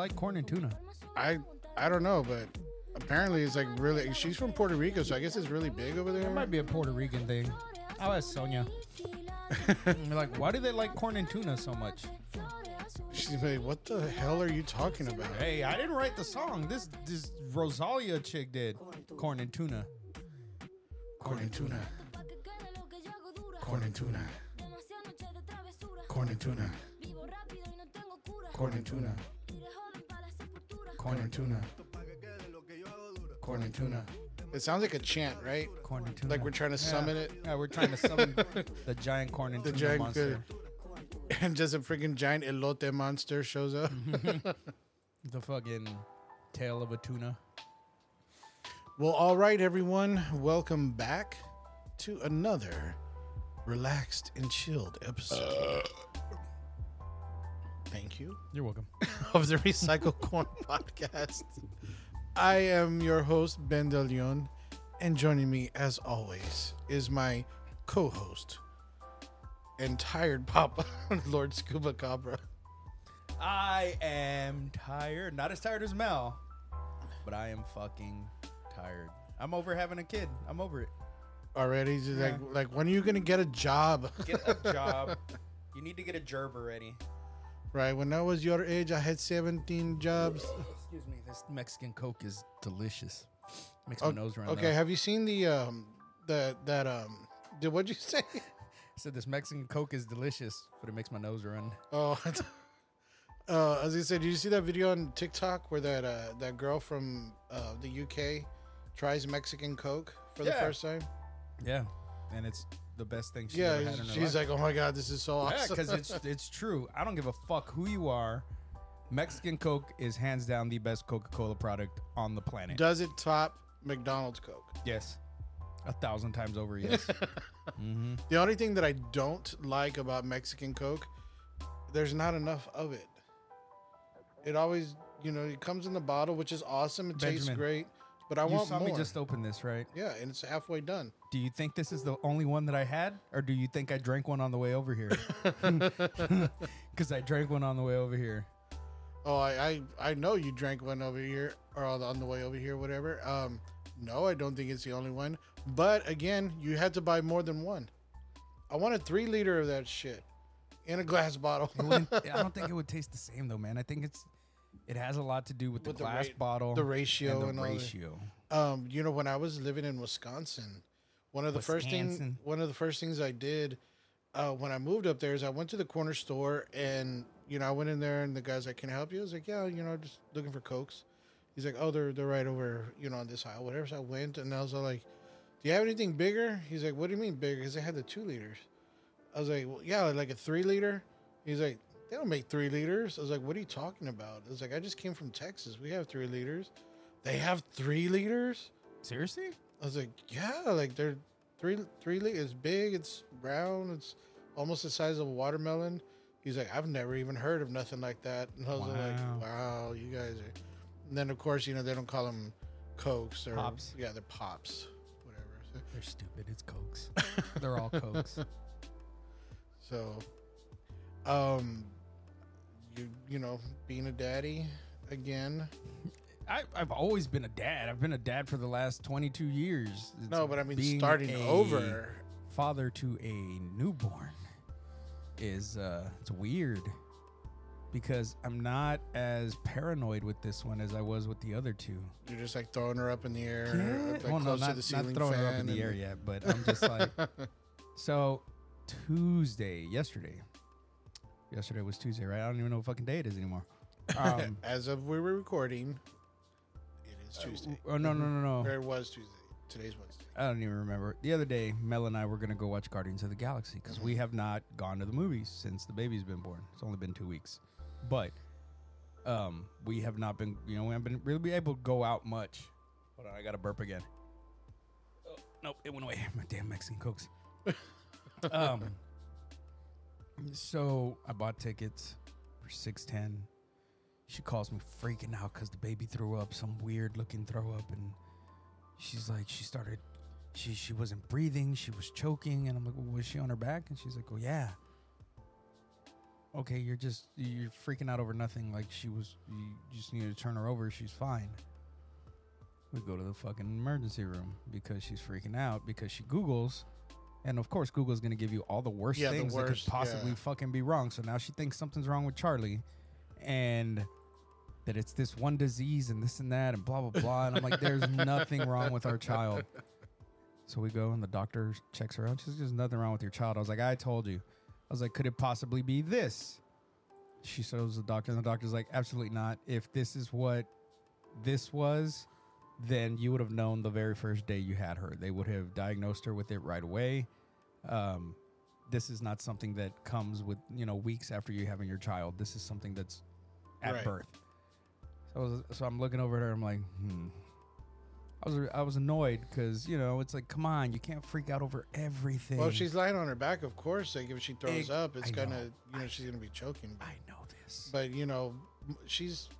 like corn and tuna? I. I don't know, but apparently it's like really. She's from Puerto Rico, so I guess it's really big over there. It might be a Puerto Rican thing. Oh, I'll ask Sonia. Like, why do they like corn and tuna so much? She's like, what the hell are you talking about? Hey, I didn't write the song. This this Rosalia chick did. Corn and tuna. Corn and tuna. Pa' que quede lo que yo. Corn and tuna. Demasiadas noches de travesura. Corn and tuna. Vivo rápido y no tengo cura. Corn and tuna. Corn and tuna. Pa' que quede lo que yo hago dura. Corn and tuna. It sounds like a chant, right? Corn and tuna. Like we're trying to summon it. Yeah, we're trying to summon the giant corn and The tuna giant monster. And just a freaking giant elote monster shows up. Mm-hmm. The fucking tail of a tuna. well, all right, everyone. Welcome back to another relaxed and chilled episode. Uh. Thank you. You're welcome. of the Recycle Corn Podcast. I am your host, Ben De Leon, and joining me, as always, is my co host and tired Papa, Lord Scuba Cabra. I am tired. Not as tired as Mel, but I am fucking tired. I'm over having a kid. I'm over it. Already, just like, like, when are you going to get a job? Get a job. you need to get a gerb already. Right? When I was your age, I had 17 jobs. Excuse me. This Mexican Coke is delicious. Makes my nose run. okay, though. have you seen the, um, the, that, um, did, what'd you say? I said this Mexican Coke is delicious, but it makes my nose run. Oh, uh, as I said, did you see that video on TikTok where that uh, that girl from uh, the UK tries Mexican Coke for the first time? Yeah, and it's the best thing she's ever had in her she's life. like, "Oh my god, this is so Yeah, awesome!" because it's it's true. I don't give a fuck who you are. Mexican Coke is hands down the best Coca-Cola product on the planet. Does it top McDonald's Coke? yes, a thousand times over. Yes. hmm The only thing that I don't like about Mexican Coke, there's not enough of it. It always, you know, it comes in the bottle, which is awesome. It tastes Benjamin, great, but I You want saw more. me just open this, right? yeah, and it's halfway done. Do you think this is the only one that I had, or do you think I drank one on the way over here? Because I drank one on the way over here. Oh, I, I I know you drank one over here or on the, way over here, whatever. Um, no, I don't think it's the only one. But again, you had to buy more than one. I want a three liter of that shit in a glass bottle. I don't think it would taste the same though, man. I think it's it has a lot to do with the With the glass ra- bottle, the ratio and and the all ratio. um, you know, when I was living in Wisconsin, one of the first things one of the first things I did uh, when I moved up there is I went to the corner store and you know I went in there and the guy's like, "Can I help you?" I was like, "Yeah, you know, just looking for cokes." He's like, "Oh, they're they're right over you know on this aisle, whatever." So I went and I was like, "Do you have anything bigger?" He's like, "What do you mean bigger?" Because they had the two liters. I was like, well, "Yeah, like a three liter." He's like, "They don't make three liters." I was like, "What are you talking about?" I was like, "I just came from Texas. We have three liters." They have three liters. Seriously? I was like, yeah, like they're three three li- It's big. It's brown. It's almost the size of a watermelon. He's like, I've never even heard of nothing like that. And I was Wow. like, wow, you guys are. And then of course, you know, they don't call them cokes or Pops. Yeah, they're pops, whatever. They're stupid. It's cokes. They're all cokes. So, um, you know, being a daddy again. I, I've always been a dad. I've been a dad for the last 22 years. It's No, but I mean, starting over. Father to a newborn is uh, it's weird because I'm not as paranoid with this one as I was with the other two. You're just like throwing her up in the air, like well, no, not, to the not throwing her up in the air yet, but I'm just like, so Tuesday, yesterday, yesterday was Tuesday, right? I don't even know what fucking day it is anymore. Um, As of we were recording, it is Tuesday. oh no, no, no, no! It was Tuesday. Today's Wednesday. I don't even remember. The other day, Mel and I were gonna go watch Guardians of the Galaxy because we have not gone to the movies since the baby's been born. It's only been two weeks, but um, we have not been. You know, we haven't been really be able to go out much. Hold on, I got to burp again. Nope, it went away. My damn Mexican cokes. um. So I bought tickets for six ten. She calls me freaking out because the baby threw up some weird looking throw up, and she's like, she started, she she wasn't breathing, she was choking, and I'm like, well, was she on her back? And she's like, oh yeah. Okay, you're just you're freaking out over nothing. Like she was, you just need to turn her over. She's fine. We go to the fucking emergency room because she's freaking out because she Googles, and of course Google's gonna give you all the worst Yeah, the things worst, that could possibly yeah. fucking be wrong. So now she thinks something's wrong with Charlie, and that it's this one disease and this and that and blah blah blah. And I'm like, there's nothing wrong with our child. So we go and the doctor checks her out. She's there's nothing wrong with your child. I was like, I told you. I was like, could it possibly be this? She shows the doctor, and the doctor's like, absolutely not. If this is what this was, then you would have known the very first day you had her. They would have diagnosed her with it right away. Um, this is not something that comes with you know weeks after you having your child. This is something that's at Right. birth. So, I so I'm looking over at her. I'm like, hmm. I was I was annoyed because you know it's like, come on, you can't freak out over everything. Well, if she's lying on her back, of course, like if she throws Ex- up, it's I gonna, know. you know, she's gonna be choking. I know this. But you know, she's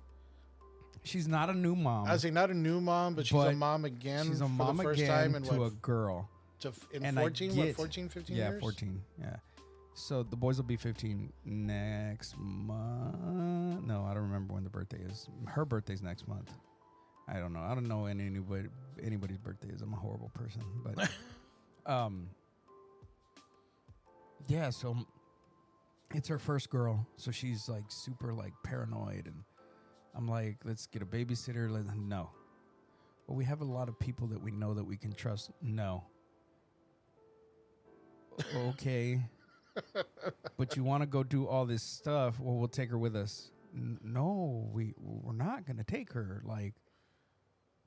she's not a new mom. I say not a new mom, but she's a mom again. she's a for mom the first again time in to what, a girl. to f- in and I 14, what, get- 14, 15 yeah, years? 14. Yeah. So the boys will be 15 next month. No, I don't remember when the birthday is. Her birthday's next month. I don't know. I don't know when anybody anybody's birthday is. I'm a horrible person, but um yeah, so it's her first girl, so she's like super like paranoid and I'm like, let's get a babysitter. Let no. Well, we have a lot of people that we know that we can trust. No. Okay. but you want to go do all this stuff? Well, we'll take her with us. N- no, we we're not gonna take her. Like,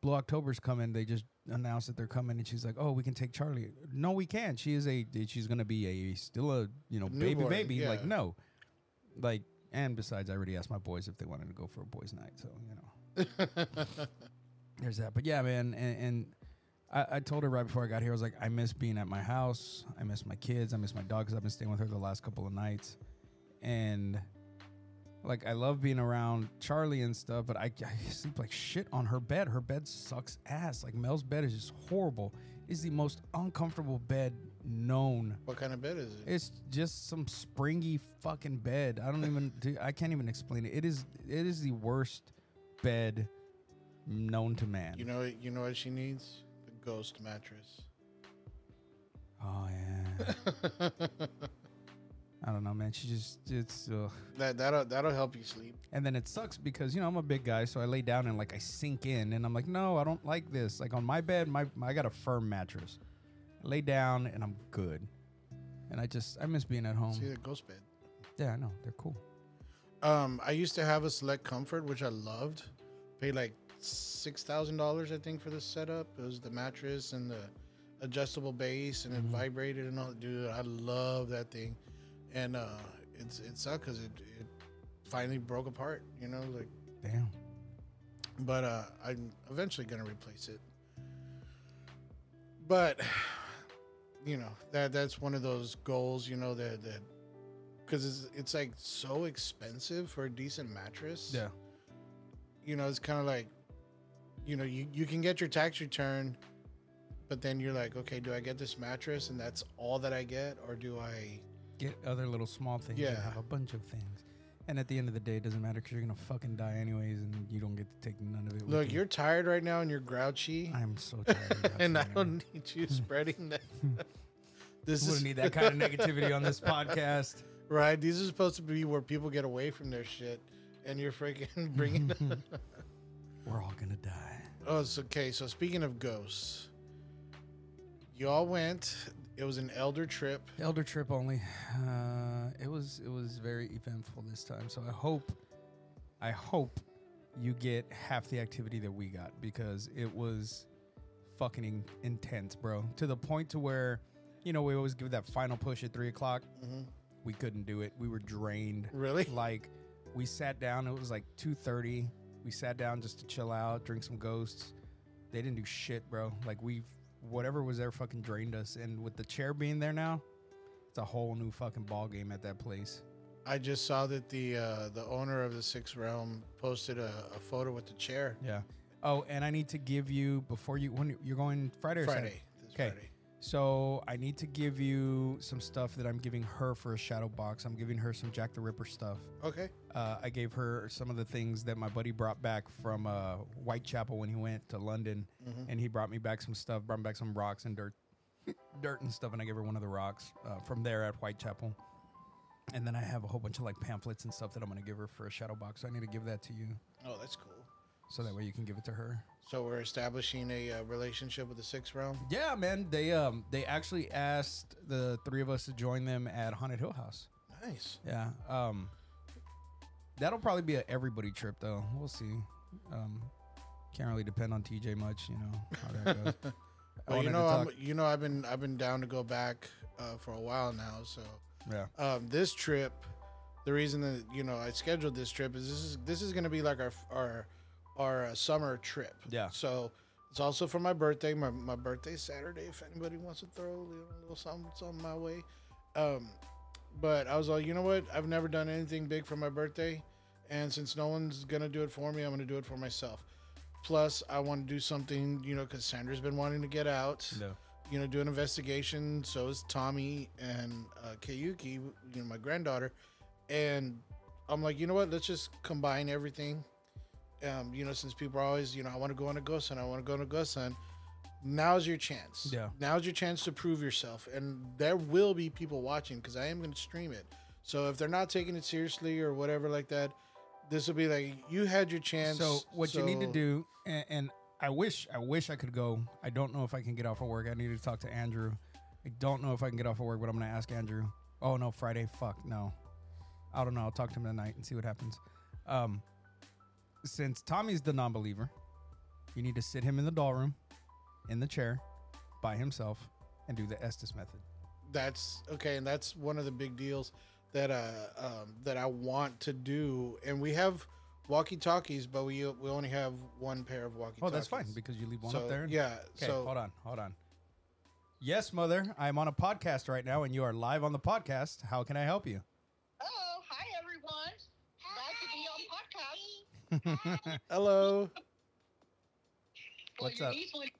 Blue October's coming. They just announced that they're coming, and she's like, "Oh, we can take Charlie." No, we can't. She is a. She's gonna be a still a you know baby Newborn, baby. Like yeah. no, like and besides, I already asked my boys if they wanted to go for a boys' night. So you know, there's that. But yeah, man, and, and I, I told her right before I got here, I was like, I miss being at my house. I miss my kids. I miss my dog because I've been staying with her the last couple of nights, and like I love being around Charlie and stuff. But I, I sleep like shit on her bed. Her bed sucks ass. Like Mel's bed is just horrible. It's the most uncomfortable bed known. What kind of bed is it? It's just some springy fucking bed. I don't even. do- I can't even explain it. It is. It is the worst bed known to man. You know, what- you know what she needs? The ghost mattress. Oh yeah. I don't know, man. She just it's ugh. That that'll that'll help you sleep. and then it sucks because you know I'm a big guy, so I lay down and like I sink in, and I'm like, no, I don't like this. Like on my bed, my, my I got a firm mattress. Lay down and I'm good. And I just I miss being at home. See the ghost bed. Yeah, I know they're cool. Um, I used to have a Select Comfort, which I loved. Paid like six thousand dollars, I think, for this setup. It was the mattress and the adjustable base, and it vibrated and all. Dude, I love that thing. And uh, it's it sucked because it it finally broke apart. You know, like. Damn. But uh, I'm eventually gonna replace it. But you know that that's one of those goals. You know that that because it's it's like so expensive for a decent mattress. Yeah. You know, it's kind of like, you know, you you can get your tax return, but then you're like, okay, do I get this mattress and that's all that I get, or do I? Get other little small things. Yeah. Have a bunch of things. And at the end of the day, it doesn't matter because you're gonna fucking die anyways, and you don't get to take none of it. Look, you. you're tired right now and you're grouchy, I'm so tired. and I don't need you spreading that. this We is don't need that kind of negativity on this podcast. Right. These are supposed to be where people get away from their shit, and you're freaking bringing. We're all gonna die. oh, it's okay. So speaking of ghosts, y'all went. It was an elder trip. Elder trip only. Uh, it was it was very eventful this time. So I hope, I hope, you get half the activity that we got because it was fucking in- intense, bro. To the point to where, you know, we always give that final push at three o'clock. Mhm. We couldn't do it. We were drained. Really? Like we sat down. It was like two thirty. We sat down just to chill out, drink some ghosts. They didn't do shit, bro. Like we whatever was there fucking drained us. And with the chair being there now, it's a whole new fucking ball game at that place. I just saw that the uh, the owner of the Sixth Realm posted a, a photo with the chair. Yeah. Oh, and I need to give you before you when you're going Friday or Saturday? Friday. This Okay. Friday. So I need to give you some stuff that I'm giving her for a shadow box. I'm giving her some Jack the Ripper stuff. Okay. Uh, I gave her some of the things that my buddy brought back from uh, Whitechapel when he went to London, Mm-hmm. and he brought me back some stuff. Brought me back some rocks and dirt, dirt and stuff, and I gave her one of the rocks uh, from there at Whitechapel. And then I have a whole bunch of like pamphlets and stuff that I'm gonna give her for a shadow box. So I need to give that to you, Oh, that's cool. So that way you can give it to her. So we're establishing a uh, relationship with the Sixth Realm. Yeah, man. They um they actually asked the three of us to join them at Haunted Hill House. Nice. Yeah. Um that'll probably be a everybody trip though. We'll see. Um can't really depend on TJ much, you know, how that goes. well, you know, I'm, you know, I've been I've been down to go back uh, for a while now. So yeah. um, this trip, the reason that you know I scheduled this trip is this is this is going to be like our our our uh, summer trip. Yeah. So it's also for my birthday. My my birthday Saturday. If anybody wants to throw a little, little something something my way, um, but I was like, you know what? I've never done anything big for my birthday, and since no one's gonna do it for me, I'm gonna do it for myself. Plus, I want to do something, you know, because Sandra's been wanting to get out No. you know, do an investigation. So is Tommy and uh, Kayuki, you know, my granddaughter. And I'm like, you know what? Let's just combine everything. Um, you know, since people are always, you know, I want to go on a ghost hunt. I want to go on a ghost hunt. Now's your chance. Yeah. Now's your chance to prove yourself. And there will be people watching because I am going to stream it. So if they're not taking it seriously or whatever like that, this will be like you had your chance. So what you need to do and, and I wish I wish I could go. I don't know if I can get off of work. I need to talk to Andrew. I don't know if I can get off of work, but I'm gonna ask Andrew. Oh no, Friday. Fuck no. I don't know. I'll talk to him tonight and see what happens. Um, since Tommy's the non-believer, you need to sit him in the doll room, in the chair, by himself, and do the Estes method. that's okay and that's one of the big deals that uh um, that I want to do and we have walkie talkies but we we only have one pair of walkie talkies. Oh, that's fine because you leave one so, up there. and- yeah Okay, so hold on, hold on. Yes, mother, I'm on a podcast right now, and you are live on the podcast. How can I help you? Oh, hi everyone. Glad to be on podcast. hello Well, What's you're up? easily,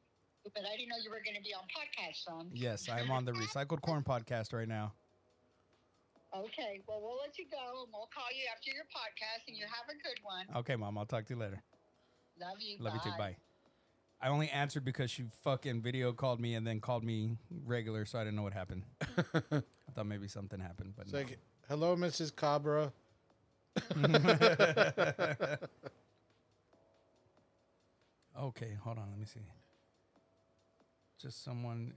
but I didn't know you were going to be on podcast, son. yes, I'm on the Recycled Corn podcast right now. Okay, well, we'll let you go and we'll call you after your podcast and you have a good one. Okay, mom, I'll talk to you later. Love you. Love you too. Bye. I only answered because she fucking video called me and then called me regular, so I didn't know what happened. I thought maybe something happened, but it's no. like hello Mrs. Cabra okay, hold on, let me see. Just someone,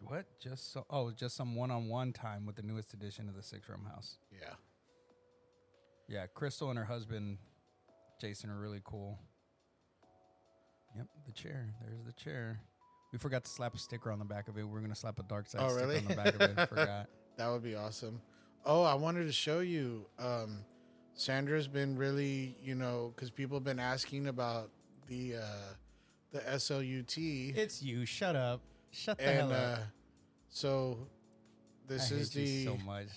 what? Just so, oh, just some one-on-one time with the newest edition of the Sixth Realm Haus. yeah Yeah, Crystal and her husband, Jason, are really cool. Yep, the chair. There's the chair. We forgot to slap a sticker on the back of it. We're gonna slap a dark side Oh, sticker really? on the back of it. Forgot. that would be awesome oh I wanted to show you um Sandra's been really you know because people have been asking about the uh the SLUT It's you. Shut up. Shut the and hell uh so this I is hate you the so much.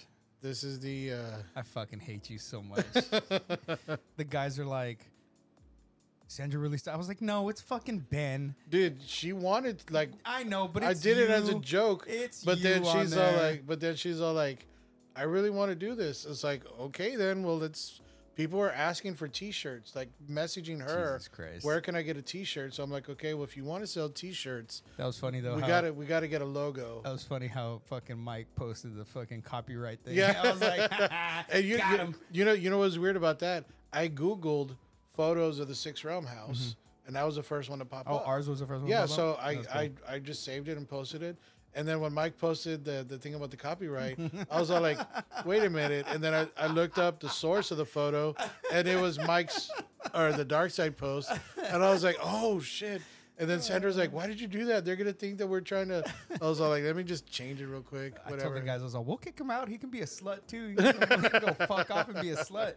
this is the uh I fucking hate you so much. the guys are like, Sandra released. I was like, no, it's fucking Ben. dude she wanted like I know, but i did it as a joke It's but then you she's all there. like but then she's all like i really want to do this it's like okay then well it's people are asking for t-shirts like messaging her where can i get a t-shirt so i'm like okay well if you want to sell t-shirts That was funny though. we gotta we gotta get a logo That was funny how fucking Mike posted the fucking copyright thing. Yeah. I was like, and you, got you, him. you know you know what's weird about that i googled photos of the six realm house and that was the first one to pop Mm-hmm. Oh, up ours was the first one. Yeah, to pop so up? I, cool. I I just saved it and posted it. And then when Mike posted the, the thing about the copyright, I was all like, wait a minute. And then I, I looked up the source of the photo and it was Mike's or the dark side post. And I was like, oh shit. And then Sandra's like, why did you do that? They're gonna think that we're trying to I was all like, let me just change it real quick. I told Whatever. the guys, I was like, we'll kick him out. He can be a slut too. He can go fuck off and be a slut.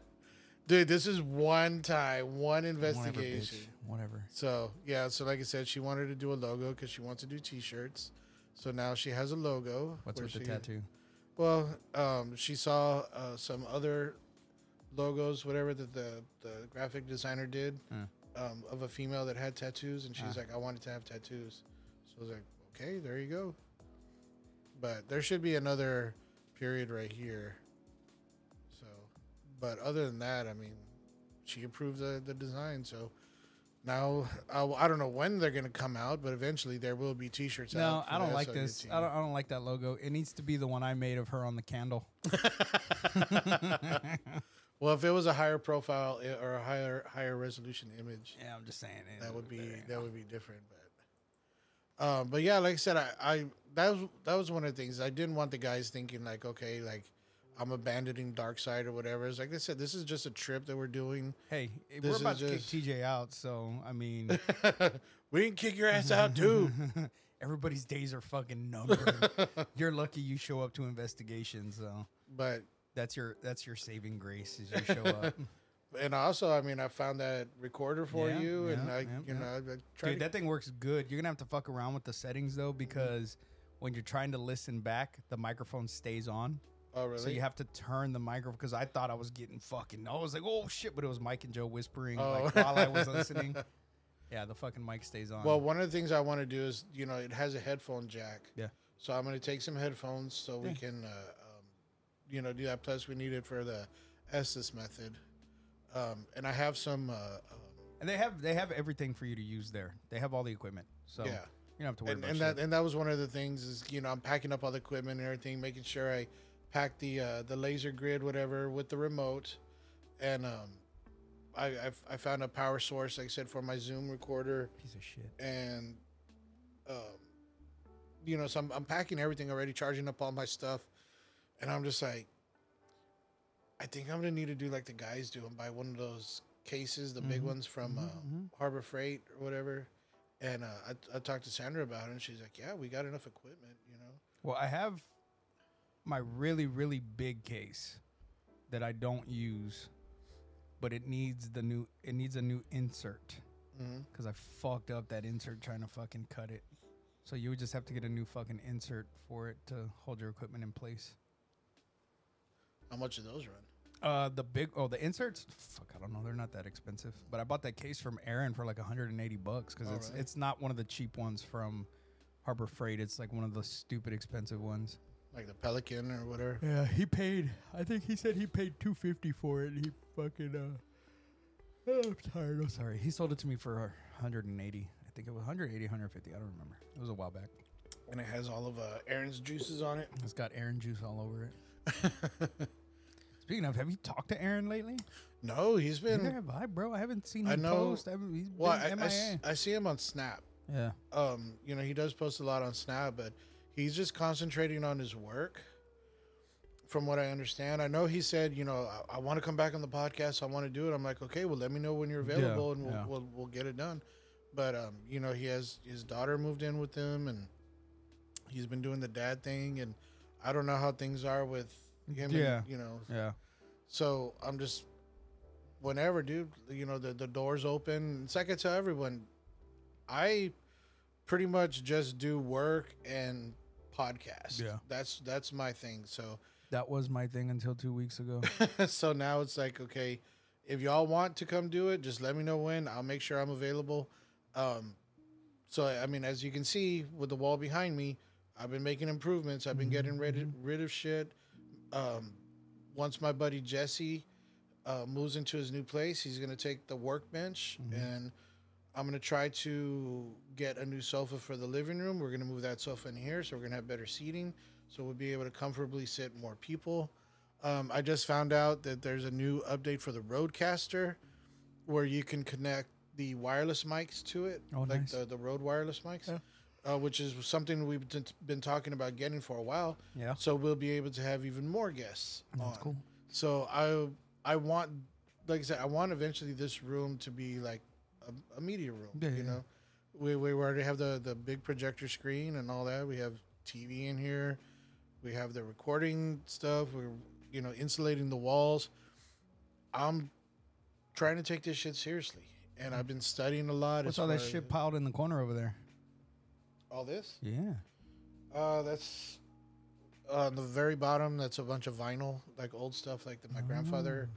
Dude, this is one time, one Whatever, investigation. Whatever. So yeah, so like I said, she wanted to do a logo because she wants to do T-shirts. So now she has a logo. What's with the tattoo? Well, um, she saw uh, some other logos, whatever that the the graphic designer did, Hmm. um, of a female that had tattoos, and she's Ah. like, "I wanted to have tattoos." So I was like, "Okay, there you go." But there should be another period right here. So, but other than that, I mean, she approved the the design, so. Now I, I don't know when they're gonna come out, but eventually there will be T-shirts No, out. I don't like this. team. I don't, I don't like that logo. It needs to be the one I made of her on the candle. Well, if it was a higher profile or a higher higher resolution image, Yeah, I'm just saying. that would be better. that would be different. But, um, but yeah, like I said, I, I that was that was one of the things I didn't want the guys thinking like, okay, like I'm abandoning Dark Side or whatever. It's like I said, this is just a trip that we're doing. Hey, we're about to just- kick TJ out, so I mean, we can kick your ass out too. everybody's days are fucking numbered. You're lucky you show up to investigations, so But that's your that's your saving grace is you show up. and also, I mean, I found that recorder for Yeah, you, and I, yeah, you yeah. know, I, Dude, to that thing works good. You're gonna have to fuck around with the settings though, because mm-hmm. when you're trying to listen back, the microphone stays on. Oh really? So you have to turn the microphone because I thought I was getting fucking. I was like, oh shit, but it was Mike and Joe whispering Oh. like while I was listening. Yeah, the fucking mic stays on. Well, one of the things I want to do is, you know, it has a headphone jack. Yeah. So I'm going to take some headphones so we Yeah. can, uh, um, you know, do that. Plus, we need it for the Estes method. Um, and I have some. Uh, um, and they have they have everything for you to use there. They have all the equipment, so Yeah. you don't have to worry and, about and shit. that and that was one of the things is you know I'm packing up all the equipment and everything, making sure I pack the uh, the laser grid whatever with the remote, and um, I I've, I found a power source like I said for my Zoom recorder. Piece of shit. and um, you know, so I'm, I'm packing everything already, charging up all my stuff, and I'm just like, I think I'm gonna need to do like the guys do and buy one of those cases, the big Mhm, ones from mhm, uh, mhm. Harbor Freight or whatever. And uh, I, I talked to Sandra about it, and she's like, "Yeah, we got enough equipment, you know." Well, I have my really really big case that I don't use, but it needs the new it needs a new insert Mm-hmm. because I fucked up that insert trying to fucking cut it. So you would just have to get a new fucking insert for it to hold your equipment in place. How much do those run? Uh, the big oh the inserts, fuck, I don't know, they're not that expensive. But I bought that case from Aaron for like 180 bucks because Oh, it's really? it's not one of the cheap ones from Harbor Freight. It's like one of the stupid expensive ones. Like the Pelican or whatever. Yeah, he paid. I think he said he paid 250 for it. And He fucking uh. Oh, I'm tired. I'm sorry. He sold it to me for 180. I think it was 180, 150. I don't remember. It was a while back. And it has all of uh, Aaron's juices on it. It's got Aaron juice all over it. Speaking of, have you talked to Aaron lately? no, he's been. Neither have I, bro. I haven't seen I him know- post. I haven't, he's Well, I, been I s- MIA. I see him on Snap. yeah. um, you know, he does post a lot on Snap, but he's just concentrating on his work. From what I understand, I know he said, you know, I, I want to come back on the podcast. I want to do it. I'm like, okay, well, let me know when you're Yeah, available, and we'll, yeah. we'll we'll get it done. But um, you know, he has his daughter moved in with him, and he's been doing the dad thing, and I don't know how things are with him. Yeah. and, you know, Yeah. so I'm just, whenever, dude, you know, the, the door's open. It's like I tell everyone, I pretty much just do work and podcast. Yeah. That's, that's my thing. So, That was my thing until two weeks ago. so now it's like, okay, if y'all want to come do it, just let me know when. I'll make sure I'm available. Um, so, I mean, as you can see with the wall behind me, I've been making improvements. I've been getting rid, rid of shit. Um, once my buddy Jesse uh, moves into his new place, he's gonna take the workbench and I'm gonna try to get a new sofa for the living room. We're gonna move that sofa in here, so we're gonna have better seating, so we'll be able to comfortably sit more people. Um, I just found out that there's a new update for the RodeCaster, where you can connect the wireless mics to it, Oh, like nice. the the Rode wireless mics. Uh, which is something we've been- been talking about getting for a while. Yeah. So we'll be able to have even more guests. That's on. cool. So I I want, like I said, I want eventually this room to be like a, a media room. Yeah, you yeah, know, we we already have the the big projector screen and all that. We have TV in here. We have the recording stuff. We're you know insulating the walls. I'm trying to take this shit seriously, and I've been studying a lot. What's all that shit piled in the corner over there? All this? Yeah. Uh, that's uh, on the very bottom. That's a bunch of vinyl, like old stuff, like the, my grandfather,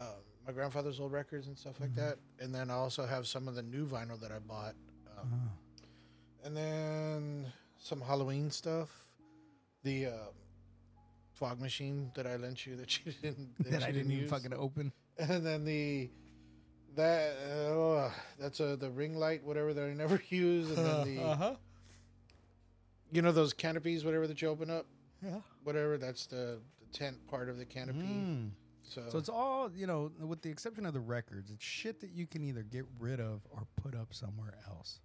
Oh. Uh, my grandfather's old records and stuff like Mm-hmm. that. And then I also have some of the new vinyl that I bought. Um, Oh. And then some Halloween stuff. The um, fog machine that I lent you that you didn't that, That you I didn't even use. fucking open. And then the that uh, that's a the ring light, whatever that I never use. And then the huh. you know those canopies, whatever that you open up, Yeah. whatever. That's the, the tent part of the canopy. Mm. So, So it's all, you know, with the exception of the records, it's shit that you can either get rid of or put up somewhere else.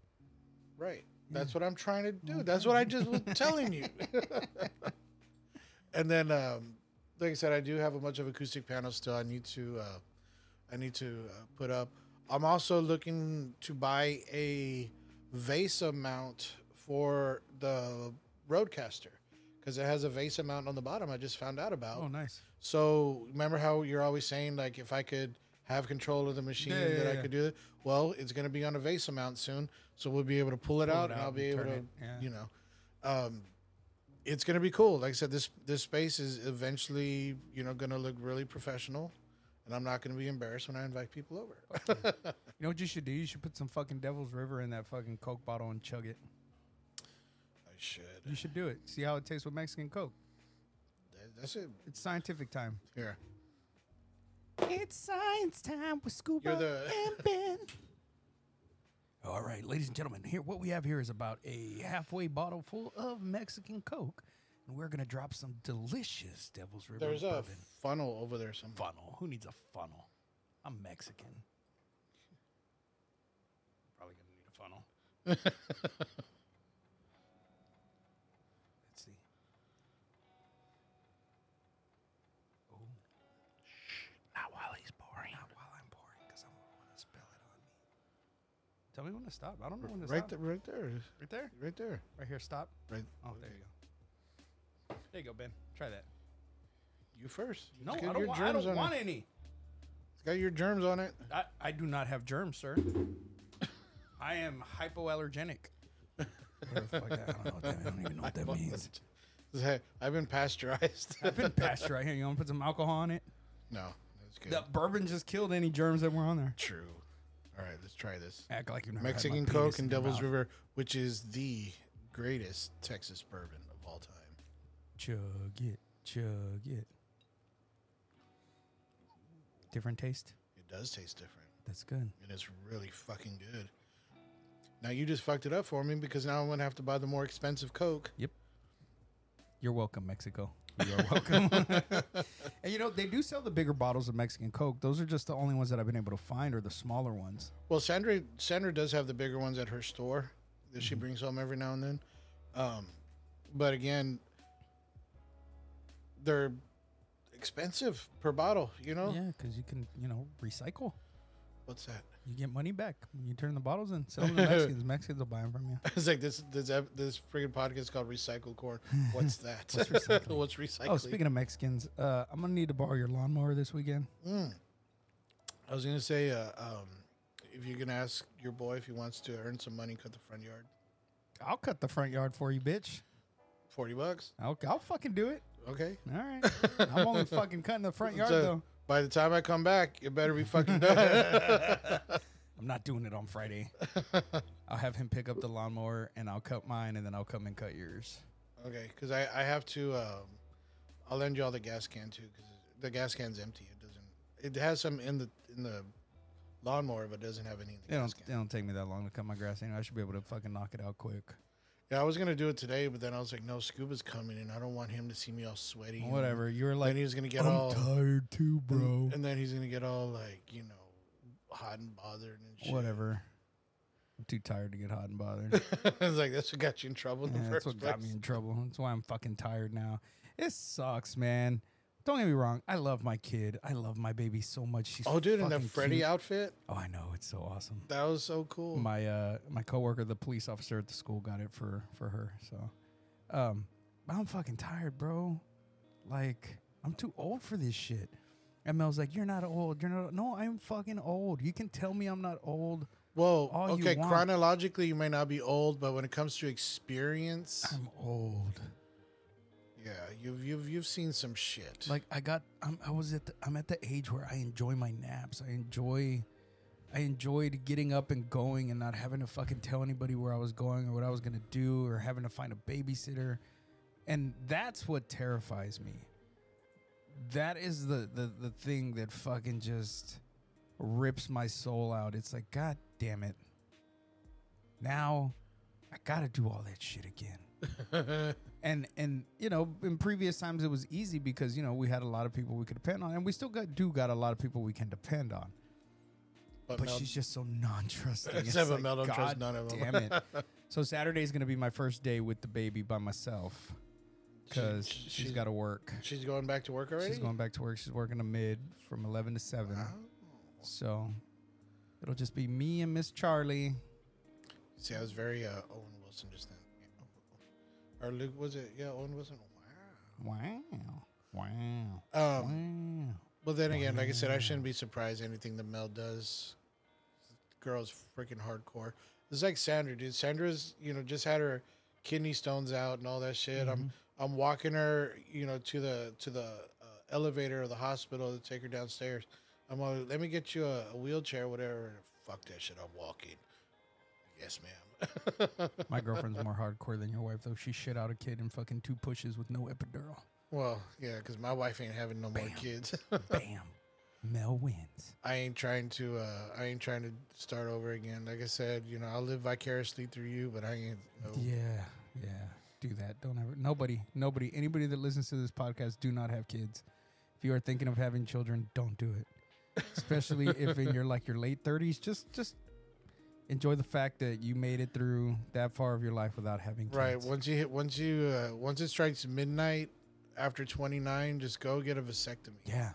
right. That's what I'm trying to do. That's what I just was telling you. and then, um, like I said, I do have a bunch of acoustic panels still. I need to, uh, I need to uh, put up. I'm also looking to buy a Vesa mount for the RodeCaster because it has a Vesa mount on the bottom. I just found out about. Oh, nice. So remember how you're always saying like if I could have control of the machine Yeah, yeah, that I could do it. Well, it's going to be on a Vesa mount soon, so we'll be able to pull it Pull out it and I'll be able to, yeah. you know, um, it's going to be cool. Like I said, this this space is eventually you know going to look really professional, and I'm not going to be embarrassed when I invite people over. You know what you should do? You should put some fucking Devil's River in that fucking Coke bottle and chug it. I should. You should do it. See how it tastes with Mexican Coke. That- That's it. It's scientific time. Here, It's science time with Scuba You're the- and Ben. All right, ladies and gentlemen, here what we have here is about a halfway bottle full of Mexican Coke, and we're gonna drop some delicious Devil's River there's a bourbon. funnel over there somewhere. funnel. Who needs a funnel? I'm Mexican. Probably gonna need a funnel. Tell me when to stop. I don't know when to Right stop. there, right there, Right there. right there, Right here. Stop. right. Oh, there you go. There you go, Ben. Try that. You first. No, It's I don't, your want, I germs don't on want it. any. It's got your germs on it. I, I do not have germs, sir. I am hypoallergenic. Whatever the fuck that- I don't know what that, I don't even know what that means. Hey, I've been pasteurized. I've been pasteurized. Here, you want to put some alcohol on it? no, that's good. The bourbon just killed any germs that were on there. True. All right, let's try this. Act like you've never had my Mexican penis Coke in and your Devil's mouth. River, which is the greatest Texas bourbon of all time. Chug it, chug it. Different taste. It does taste different, That's good. and it's really fucking good. Now you just fucked it up for me because now I'm gonna have to buy the more expensive Coke. Yep. You're welcome, Mexico. You're welcome. and you know they do sell the bigger bottles of Mexican Coke. Those are just the only ones that I've been able to find, or the smaller ones. Well, Sandra Sandra does have the bigger ones at her store that Mm-hmm. she brings home every now and then. Um, but again, they're expensive per bottle. You know Yeah, because you can, you know, recycle. what's that? You get money back when you turn the bottles in. Sell them to Mexicans. Mexicans will buy them from you. It's like this this ep- this friggin' podcast called Recycle Corn. What's that? What's recycling? What's recycling? Oh, speaking of Mexicans, uh, I'm gonna need to borrow your lawnmower this weekend. Mm. I was gonna say, uh, um, if you can ask your boy if he wants to earn some money, cut the front yard. I'll cut the front yard for you, bitch. Forty bucks. I'll, I'll fucking do it. Okay. All right. I'm only fucking cutting the front yard So, though. By the time I come back, it better be fucking done. I'm not doing it on Friday. I'll have him pick up the lawnmower and I'll cut mine and then I'll come and cut yours. okay, because I, I have to. Um, I'll lend you all the gas can too, because the gas can's empty. It doesn't. It has some in the in the lawnmower, but it doesn't have any in the It gas don't, it can. don't take me that long to cut my grass anyway. I should be able to fucking knock it out quick. Yeah, I was gonna do it today, but then I was like, no, Scuba's coming, and I don't want him to see me all sweaty. and Whatever. You were like, he was gonna get I'm all tired too, bro. And, then he's gonna get all like, you know, hot and bothered and shit. Whatever. I'm too tired to get hot and bothered. I was like, that's what got you in trouble in Yeah, the that's first what place. got me in trouble. That's why I'm fucking tired now. It sucks, man. Don't get me wrong. I love my kid. I love my baby so much. She's Oh, dude, in the Freddy cute. outfit, Oh, I know. It's so awesome. that was so cool. My uh my coworker, the police officer at the school, got it for for her. So, um, I'm fucking tired, bro. Like I'm too old for this shit. And Mel's like, "You're not old. You're not." No, I'm fucking old. You can tell me I'm not old. Whoa. All you okay, want. chronologically, you may not be old, but when it comes to experience, I'm old. Yeah, you've you've you've seen some shit. Like I got, I'm, I was at, the, I'm at the age where I enjoy my naps. I enjoy, I enjoyed getting up and going and not having to fucking tell anybody where I was going or what I was gonna do or having to find a babysitter, and that's what terrifies me. That is the the the thing that fucking just rips my soul out. It's like, god damn it. Now, I gotta do all that shit again and and you know in previous times it was easy because you know we had a lot of people we could depend on and we still got do got a lot of people we can depend on but Mel- she's just so non-trusting It's Except for like, Mel don't trust none of 'em. damn it so saturday is going to be my first day with the baby by myself because She- she's she- got to work she's going back to work already. she's going back to work she's working a mid from 11 to 7 Wow. so it'll just be me and miss charlie See, I was very uh, Owen Wilson just then. Or Luke was it? Yeah, Owen Wilson. wow wow Wow. Um, wow But then again, like I said, I shouldn't be surprised anything that Mel does. Girl's freaking hardcore. It's like Sandra, dude. Sandra's, you know, just had her kidney stones out and all that shit. I'm I'm walking her, you know, to the to the uh, elevator of the hospital to take her downstairs. I'm like, let me get you a, a wheelchair, whatever. Fuck that shit. I'm walking. Yes, ma'am. My girlfriend's more hardcore than your wife, though. She shit out a kid in fucking two pushes with no epidural. well, yeah, because my wife ain't having no more kids. Bam. Mel wins. I ain't trying to. uh I ain't trying to start over again. Like I said, you know, I'll live vicariously through you, but I ain't. No. Yeah, yeah. Do that. Don't ever. Nobody, nobody, anybody that listens to this podcast, do not have kids. If you are thinking of having children, don't do it. Especially if in your like your late thirties, just just enjoy the fact that you made it through that far of your life without having kids. Right. Once you hit, once you, uh, once it strikes midnight after 29, just go get a vasectomy. Yeah.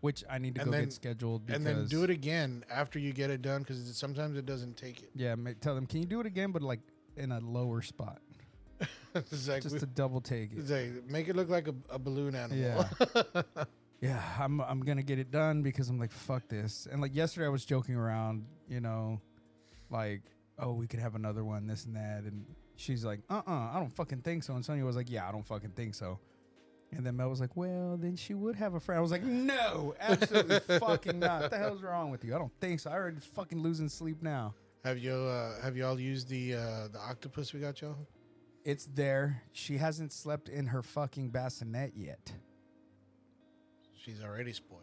Which I need to And go then- get scheduled because And then do it again after you get it done because sometimes it doesn't take it. Yeah, tell them, can you do it again, but like in a lower spot, like, just to double take it. like, make it look like a, a balloon animal. Yeah. yeah, I'm I'm gonna get it done because I'm like, fuck this. And like yesterday I was joking around, you know, like, oh, we could have another one, this and that. And she's like, uh uh I don't fucking think so. And Sonia was like, Yeah, I don't fucking think so. And then Mel was like, Well, then she would have a friend. I was like, No, absolutely fucking not. What the hell's wrong with you? I don't think so. I already fucking losing sleep now. have you uh, have y'all used the uh, the octopus we got y'all? It's there. She hasn't slept in her fucking bassinet yet. She's already spoiled.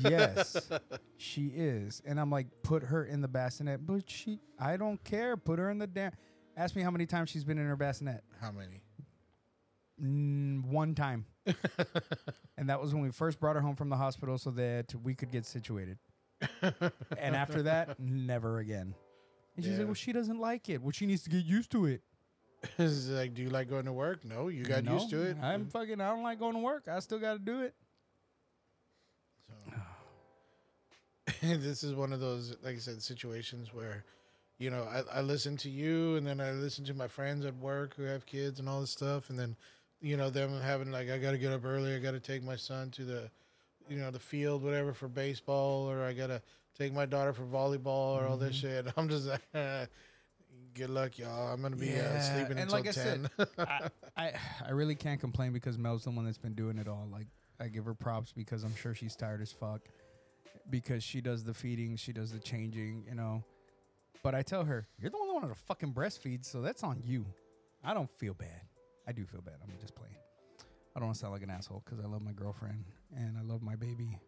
Yes, she is. And I'm like, put her in the bassinet. But she, I don't care. Put her in the damn. Ask me how many times she's been in her bassinet. How many? Mm, one time. and that was when we first brought her home from the hospital so that we could get situated. and after that, never again. And she's Yeah. like, well, she doesn't like it. Well, she needs to get used to it. It's like, do you like going to work? No, you got No, used to it. I'm fucking, I don't like going to work. I still got to do it. this is one of those, like I said, situations where, you know, I, I listen to you and then I listen to my friends at work who have kids and all this stuff. And then, you know, them having like, I got to get up early. I got to take my son to the, you know, the field, whatever, for baseball, or I got to take my daughter for volleyball or all this shit. I'm just like, good luck, y'all. I'm going to be uh, sleeping and until like I 10. said, I, I I really can't complain because Mel's the one that's been doing it all. Like I give her props because I'm sure she's tired as fuck because she does the feeding, she does the changing, you know. But I tell her, you're the only one that fucking breastfeeds, so that's on you. I don't feel bad. I do feel bad. I'm just playing. I don't want to sound like an asshole because I love my girlfriend and I love my baby.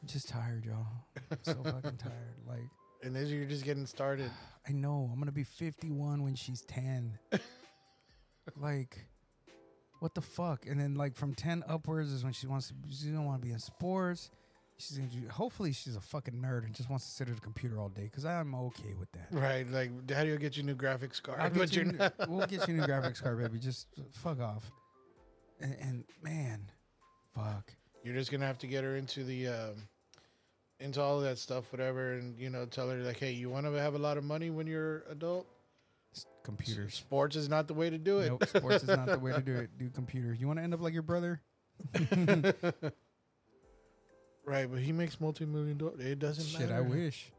I'm just tired, y'all. I'm so fucking tired. Like and then you're just getting started. I know. I'm gonna be 51 when she's 10. like, what the fuck? And then like from 10 upwards is when she wants to. She don't want to be in sports. She's gonna do. Hopefully, she's a fucking nerd and just wants to sit at a computer all day. Because I'm okay with that. Right. Like, Daddy will get you new graphics card. I'll get you new- we'll get you a new graphics card, baby. Just fuck off. And, and man, fuck. You're just gonna have to get her into the um, into all of that stuff, whatever, and you know, tell her like, hey, you want to have a lot of money when you're adult? Computers. Sports is not the way to do it. Nope, sports is not the way to do it. Do computers. You want to end up like your brother? Right, but he makes multi-million dollars. It doesn't Shit, matter. I wish.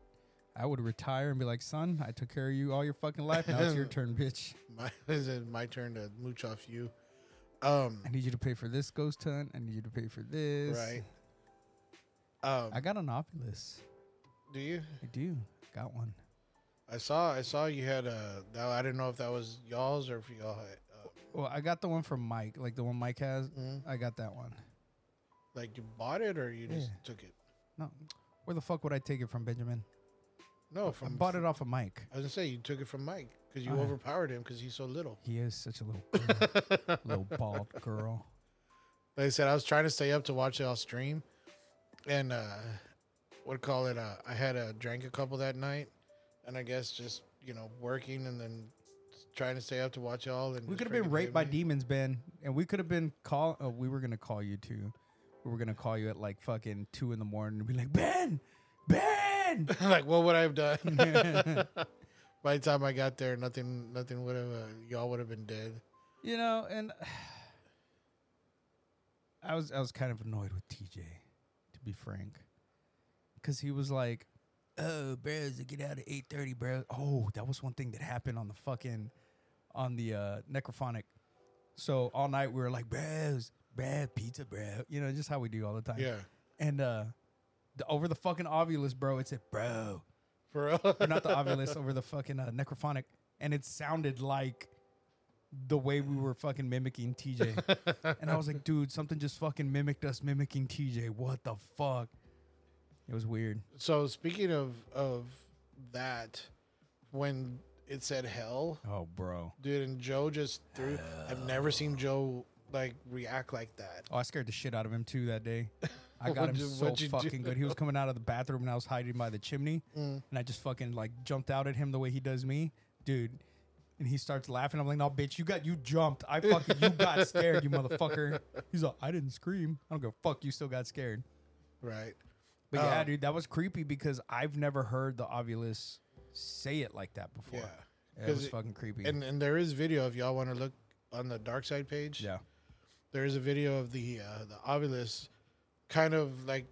I would retire and be like, son, I took care of you all your fucking life. Now it's your turn, bitch. My, is it my turn to mooch off you? Um, I need you to pay for this ghost hunt. I need you to pay for this. right. Um, I got an Ovilus. do you? I do. Got one. I saw. I saw you had a. That, I didn't know if that was y'all's or if y'all had. Uh, Well, I got the one from Mike, like the one Mike has. mhm. I got that one. Like you bought it or you just Yeah. took it? No, where the fuck would I take it from, Benjamin? No, I bought it off of Mike. I was gonna say you took it from Mike because you yeah. overpowered him because he's so little. He is such a little girl, little bald girl. Like I said, I was trying to stay up to watch y'all stream, and uh, what call it? Uh, I had a drank a couple that night, and I guess just you know working and then trying to stay up to watch y'all. And We could have been raped by demons, Ben, and we could have been call. Oh, we were gonna call you too. We were gonna call you at like fucking two in the morning and be like, Ben, Ben. like, what would I have done? by the time I got there, nothing, nothing would have. Uh, y'all would have been dead. you know, and I was I was kind of annoyed with TJ, to be frank, because he was like, "Oh, bros, get out at eight thirty, bro." Oh, that was one thing that happened on the fucking on the uh, necrophonic. So all night we were like, "Bros, bro, pizza, bro," you know, just how we do all the time. Yeah, And uh, the, over the fucking Ovilus, bro, it said, "Bro," for real. or not the Ovilus, over the fucking uh, necrophonic, and it sounded like the way we were fucking mimicking TJ. and I was like, dude, something just fucking mimicked us mimicking TJ. What the fuck? It was weird. so speaking of of that, when it said hell, Oh, bro. dude, and Joe just threw. I've never seen Joe like react like that. Oh, I scared the shit out of him too that day. I got him What'd you- so what'd you do? fucking good. He was coming out of the bathroom and I was hiding by the chimney, Mm. and I just fucking like jumped out at him the way he does me, dude. And he starts laughing. I'm like, no, bitch, you got you jumped. I fucking you got scared, you motherfucker. He's like, I didn't scream. I don't go fuck. You still got scared. Right. But yeah, Oh. dude, that was creepy because I've never heard the Ovilus say it like that before. Yeah. it was it- fucking creepy. And and there is video if y'all want to look on the dark side page. yeah, There is a video of the uh, the Ovilus, kind of like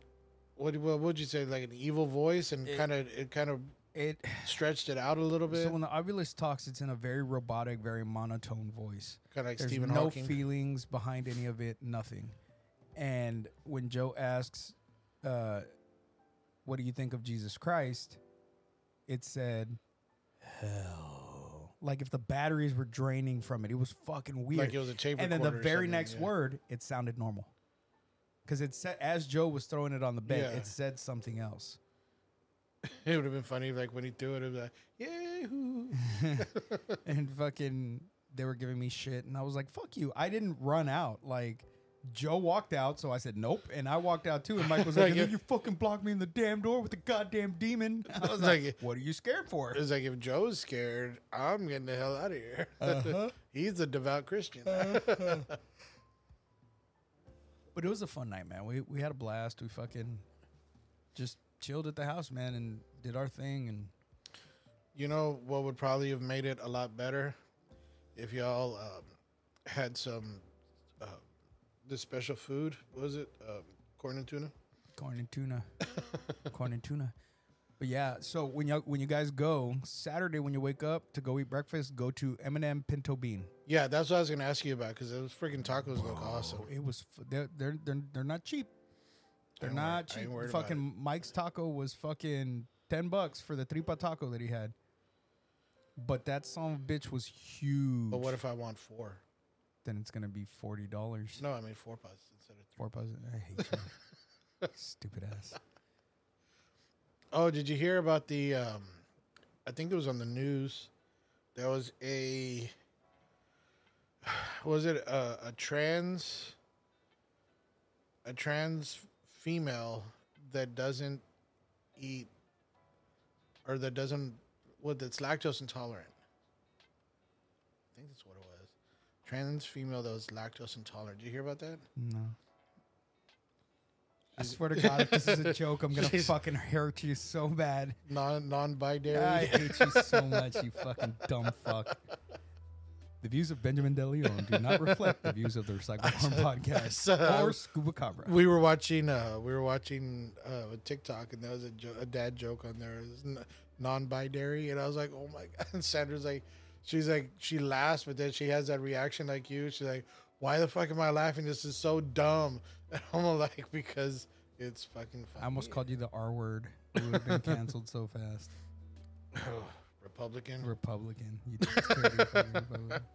what what would you say like an evil voice and kind of it kind of it. stretched it out a little bit, So when the Ovilus talks, it's in a very robotic, very monotone voice. kind of like There's Stephen no Hawking. feelings behind any of it, nothing. And when Joe asks, uh, "What do you think of Jesus Christ?" it said, "Hell." Like if the batteries were draining from it, it was fucking weird. like it was a tape and then the recorder or very something, next yeah. word, it sounded normal. Because it said, as Joe was throwing it on the bed, Yeah. it said something else. it would have been funny like when he threw it, it was like yahoo. and fucking, they were giving me shit, and I was like, "Fuck you!" I didn't run out. Like, Joe walked out, so I said, "Nope," and I walked out too. And Mike was like, and then "You fucking blocked me in the damn door with the goddamn demon." I was Like- like, "What are you scared for?" It was like if Joe's scared, I'm getting the hell out of here. Uh-huh. He's a devout Christian. But it was a fun night, man. We we had a blast. We fucking just chilled at the house, man, and did our thing. And You know what would probably have made it a lot better if y'all um, had some uh, this special food. What was it um, corn and tuna? corn and tuna, corn and tuna. But yeah, so when you when you guys go Saturday when you wake up to go eat breakfast, go to M&M Pinto Bean. Yeah, that's what I was gonna ask you about because those freaking tacos look awesome. It was f- they're they're they're, they're not cheap. They're ain't not I cheap. ain't worried about Fucking Mike's taco was fucking ten bucks for the tripa taco that he had. But that son of a bitch was huge. But what if I want four? Then it's gonna be forty dollars. No, I mean four pots instead of three. Four puzzles. I hate you. Stupid ass. Oh, did you hear about the? Um, I think it was on the news. There was a. Was it a, a trans? A trans female that doesn't eat, or that doesn't, what that's lactose intolerant. I think that's what it was. Trans female that was lactose intolerant. Did you hear about that? No. I swear to God, if this is a joke, I'm gonna She's- fucking hurt you so bad. Non non binary. I hate you so much, you fucking dumb fuck. The views of Benjamin De Leon do not reflect the views of the Recycle Farm podcast So, or Scuba Cabra. we were watching uh we were watching uh a TikTok and there was a, jo- a dad joke on there it was n- non-binary and I was like oh my god and Sandra's like she's like she laughs but then she has that reaction like you she's like why the fuck am I laughing this is so dumb and I'm like because it's fucking funny I almost called you the R word. You would have been canceled so fast. Republican Republican. You did security fucking Republican.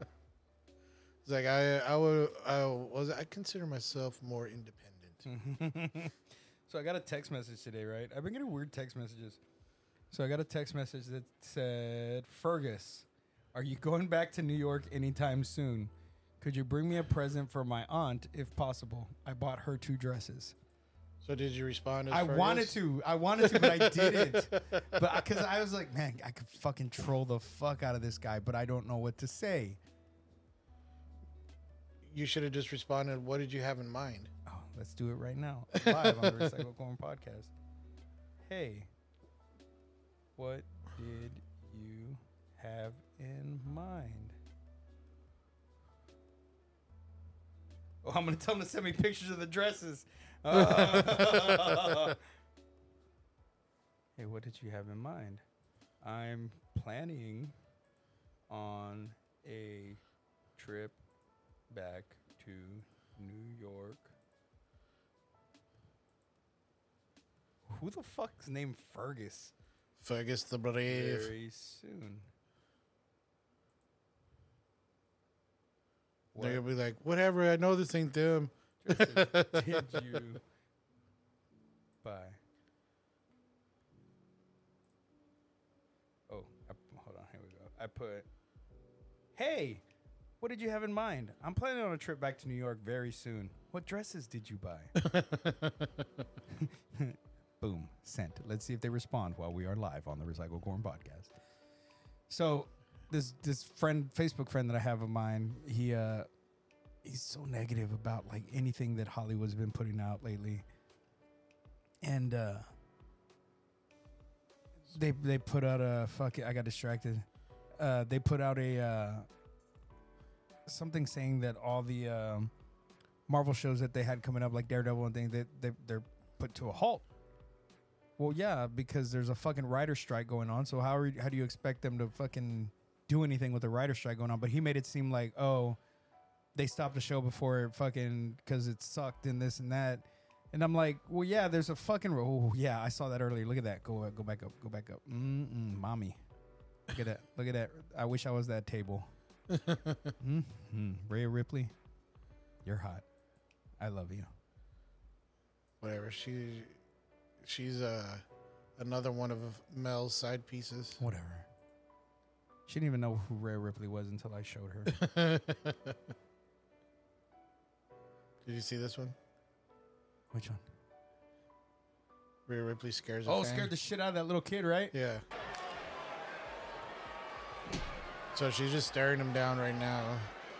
it's like I I would I was I consider myself more independent so I got a text message today, right? I've been getting weird text messages. So I got a text message that said, Fergus, are you going back to New York anytime soon? Could you bring me a present for my aunt if possible? I bought her two dresses. so did you respond as I wanted to. I wanted to, but I didn't. but because I was like, man, I could fucking troll the fuck out of this guy, but I don't know what to say. you should have just responded what did you have in mind Oh, let's do it right now. Live on the Recycle Corn podcast. Hey, what did you have in mind? Oh, I'm gonna tell him to send me pictures of the dresses. Uh, hey, what did you have in mind? I'm planning on a trip back to New York. Who the fuck's named Fergus? Fergus the Brave Very soon. They're gonna be like, whatever. I know this ain't them. dresses did you buy? Oh, I, hold on. Here we go. I put, hey, what did you have in mind? I'm planning on a trip back to New York very soon. What dresses did you buy? Boom, sent. Let's see if they respond while we are live on the Recycle Corn podcast. So, this this friend, Facebook friend that I have of mine, he uh, he's so negative about like anything that Hollywood's been putting out lately. And uh they they put out a fuck it, I got distracted. Uh they put out a uh something saying that all the um Marvel shows that they had coming up like Daredevil and things that they, they're put to a halt. Well, yeah, because there's a fucking writer strike going on. So how are, how do you expect them to fucking do anything with the writer strike going on? But he made it seem like, oh, they stopped the show before it fucking because it sucked and this and that. And I'm like, well, yeah, there's a fucking. Oh, yeah, I saw that earlier. Look at that. Go, uh, go back up. Go back up. Mm-mm, mommy, look at that. Look at that. I wish I was that table. mm-hmm. Rhea Ripley, you're hot. I love you. Whatever. She, she's uh, another one of Mel's side pieces. Whatever. She didn't even know who Rhea Ripley was until I showed her. Did you see this one? Which one? Rhea Ripley scares. A Oh, fan. scared the shit out of that little kid, right? Yeah. So she's just staring him down right now.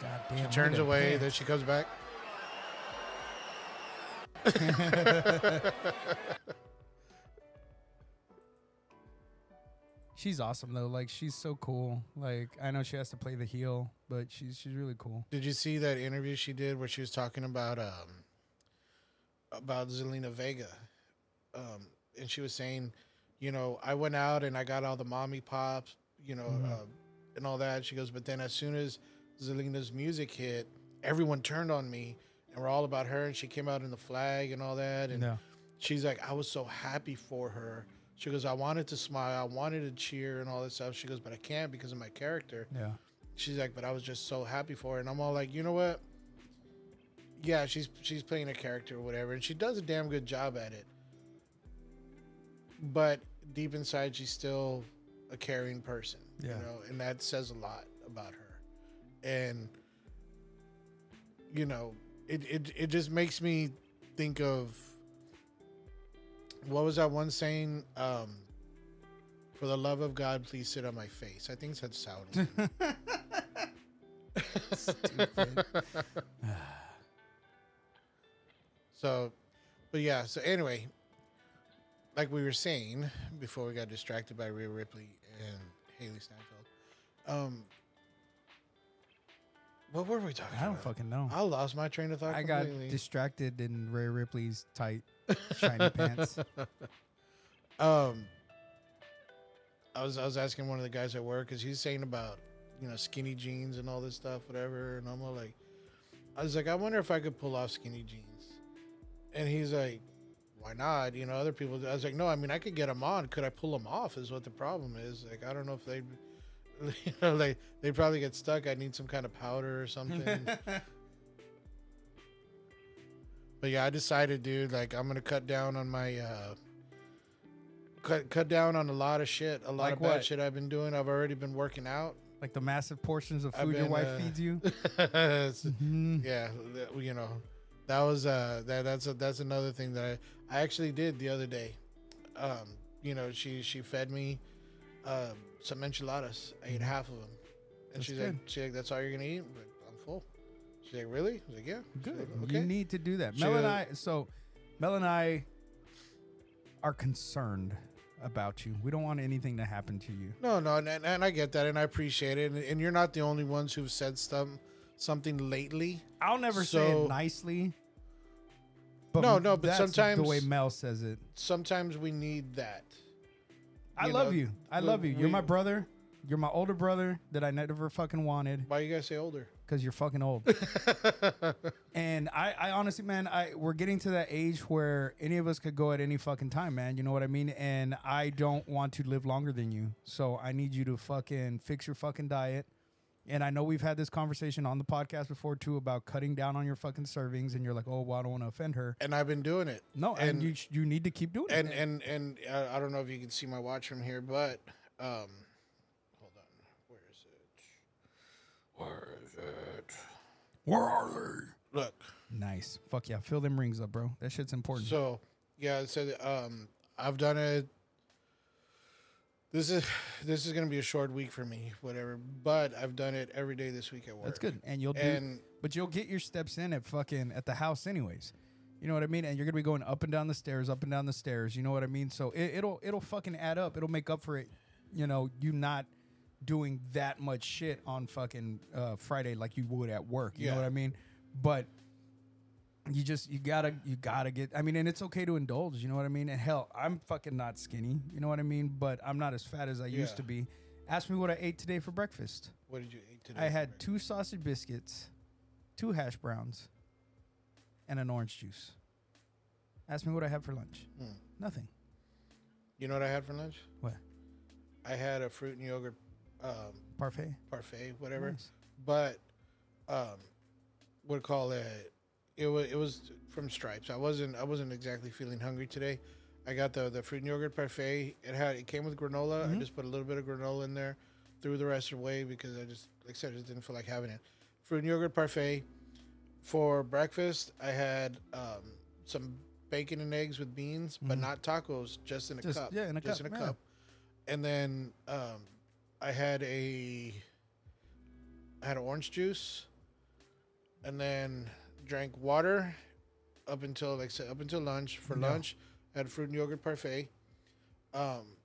God damn. She turns away, then she comes back. She's awesome though. Like she's so cool. Like I know she has to play the heel, but she's she's really cool. Did you see that interview she did where she was talking about um about Zelina Vega? Um, and she was saying, you know, I went out and I got all the mommy pops, you know, Mhm. uh, and all that. She goes, but then as soon as Zelina's music hit, everyone turned on me and we're all about her. And she came out in the flag and all that. And Yeah. she's like, I was so happy for her. She goes, I wanted to smile, I wanted to cheer and all that stuff. She goes, but I can't because of my character. Yeah. She's like, but I was just so happy for her, and I'm all like, you know what? Yeah, she's she's playing a character or whatever, and she does a damn good job at it. But deep inside, she's still a caring person, Yeah. you know, and that says a lot about her. And you know, it it it just makes me think of what was that one saying? Um, for the love of God, please sit on my face. I think it's Saudi. Stupid. So, but yeah. So anyway, like we were saying before we got distracted by Rhea Ripley and Hailee Steinfeld, um, What were we talking I don't about? fucking know. I lost my train of thought. I got distracted in Rhea Ripley's tight, shiny pants. Um, I was I was asking one of the guys at work because he's saying about you know skinny jeans and all this stuff, whatever. And I'm all like, I was like, I wonder if I could pull off skinny jeans. And he's like, Why not? You know, other people. do." I was like, No, I mean, I could get them on. Could I pull them off? Is what the problem is. Like, I don't know if they, you know, like they probably get stuck. I need some kind of powder or something. But yeah, I decided, dude, like I'm gonna cut down on my uh cut cut down on a lot of shit, a lot Like of bad what? shit I've been doing. I've already been working out. like the massive portions of food your wife uh, feeds you. Mhm. yeah, you know, that was uh that that's a, that's another thing that I I actually did the other day. Um, you know, she she fed me um some enchiladas. I ate half of them, and Mm-hmm. That's she's good. like, she's like, "That's all you're gonna eat?" I'm, like, I'm full. She's like, "Really?" I was like, "Yeah." Good. like, You need to do that. Mel and I. So, Mel and I are concerned about you. We don't want anything to happen to you. No, no, and, and I get that, and I appreciate it. And, and you're not the only ones who've said some something lately. I'll never say it nicely. But No, no, but sometimes- the way Mel says it. Sometimes we need that. I love know, you. I love you. You're my brother. You're my older brother that I never fucking wanted Why you guys say older? because you're fucking old. and I, I honestly, man, I we're getting to that age where any of us could go at any fucking time, man. You know what I mean? And I don't want to live longer than you, so I need you to fucking fix your fucking diet. And I know we've had this conversation on the podcast before too about cutting down on your fucking servings, and you're like, oh, well, I don't want to offend her. and I've been doing it. No, and, And- you sh- you need to keep doing And it. and and uh, I don't know if you can see my watch from here, but um, hold on, where is it? Where is it? Where are they? Look, Nice. Fuck yeah. Fill them rings up, bro. That shit's important. so yeah, so um, I've done it. This is this is gonna be a short week for me, whatever. But I've done it every day this week at work. That's good. And you'll do And But you'll get your steps in at fucking at the house anyways. You know what I mean? And you're gonna be going up and down the stairs, up and down the stairs. You know what I mean? So it, it'll it'll fucking add up. It'll make up for it. You know, you not doing that much shit on fucking uh, Friday like you would at work. You know what I mean? But you just you gotta you gotta get. I mean, and it's okay to indulge. You know what I mean? And hell, I'm fucking not skinny. You know what I mean? But I'm not as fat as I used to be. Ask me what I ate today for breakfast. what did you eat today? I had breakfast? two sausage biscuits, two hash browns, and an orange juice. Ask me what I had for lunch. Hmm. Nothing. You know what I had for lunch? What? I had a fruit and yogurt um, Parfait. parfait, whatever. Nice. But um, what call it? It was it was from Stripes. I wasn't I wasn't exactly feeling hungry today. I got the the fruit and yogurt parfait. It had it came with granola. I Mhm. just put a little bit of granola in there. Threw the rest away because I just like I said I just didn't feel like having it. Fruit and yogurt parfait. For breakfast, I had um, some bacon and eggs with beans, but Mhm. not tacos, just in a Just- cup. yeah, in a just cup, in a yeah. cup. And then um, I had a I had orange juice, and then drank water up until like said, up until lunch. For Yeah. lunch, I had fruit and yogurt parfait. Um,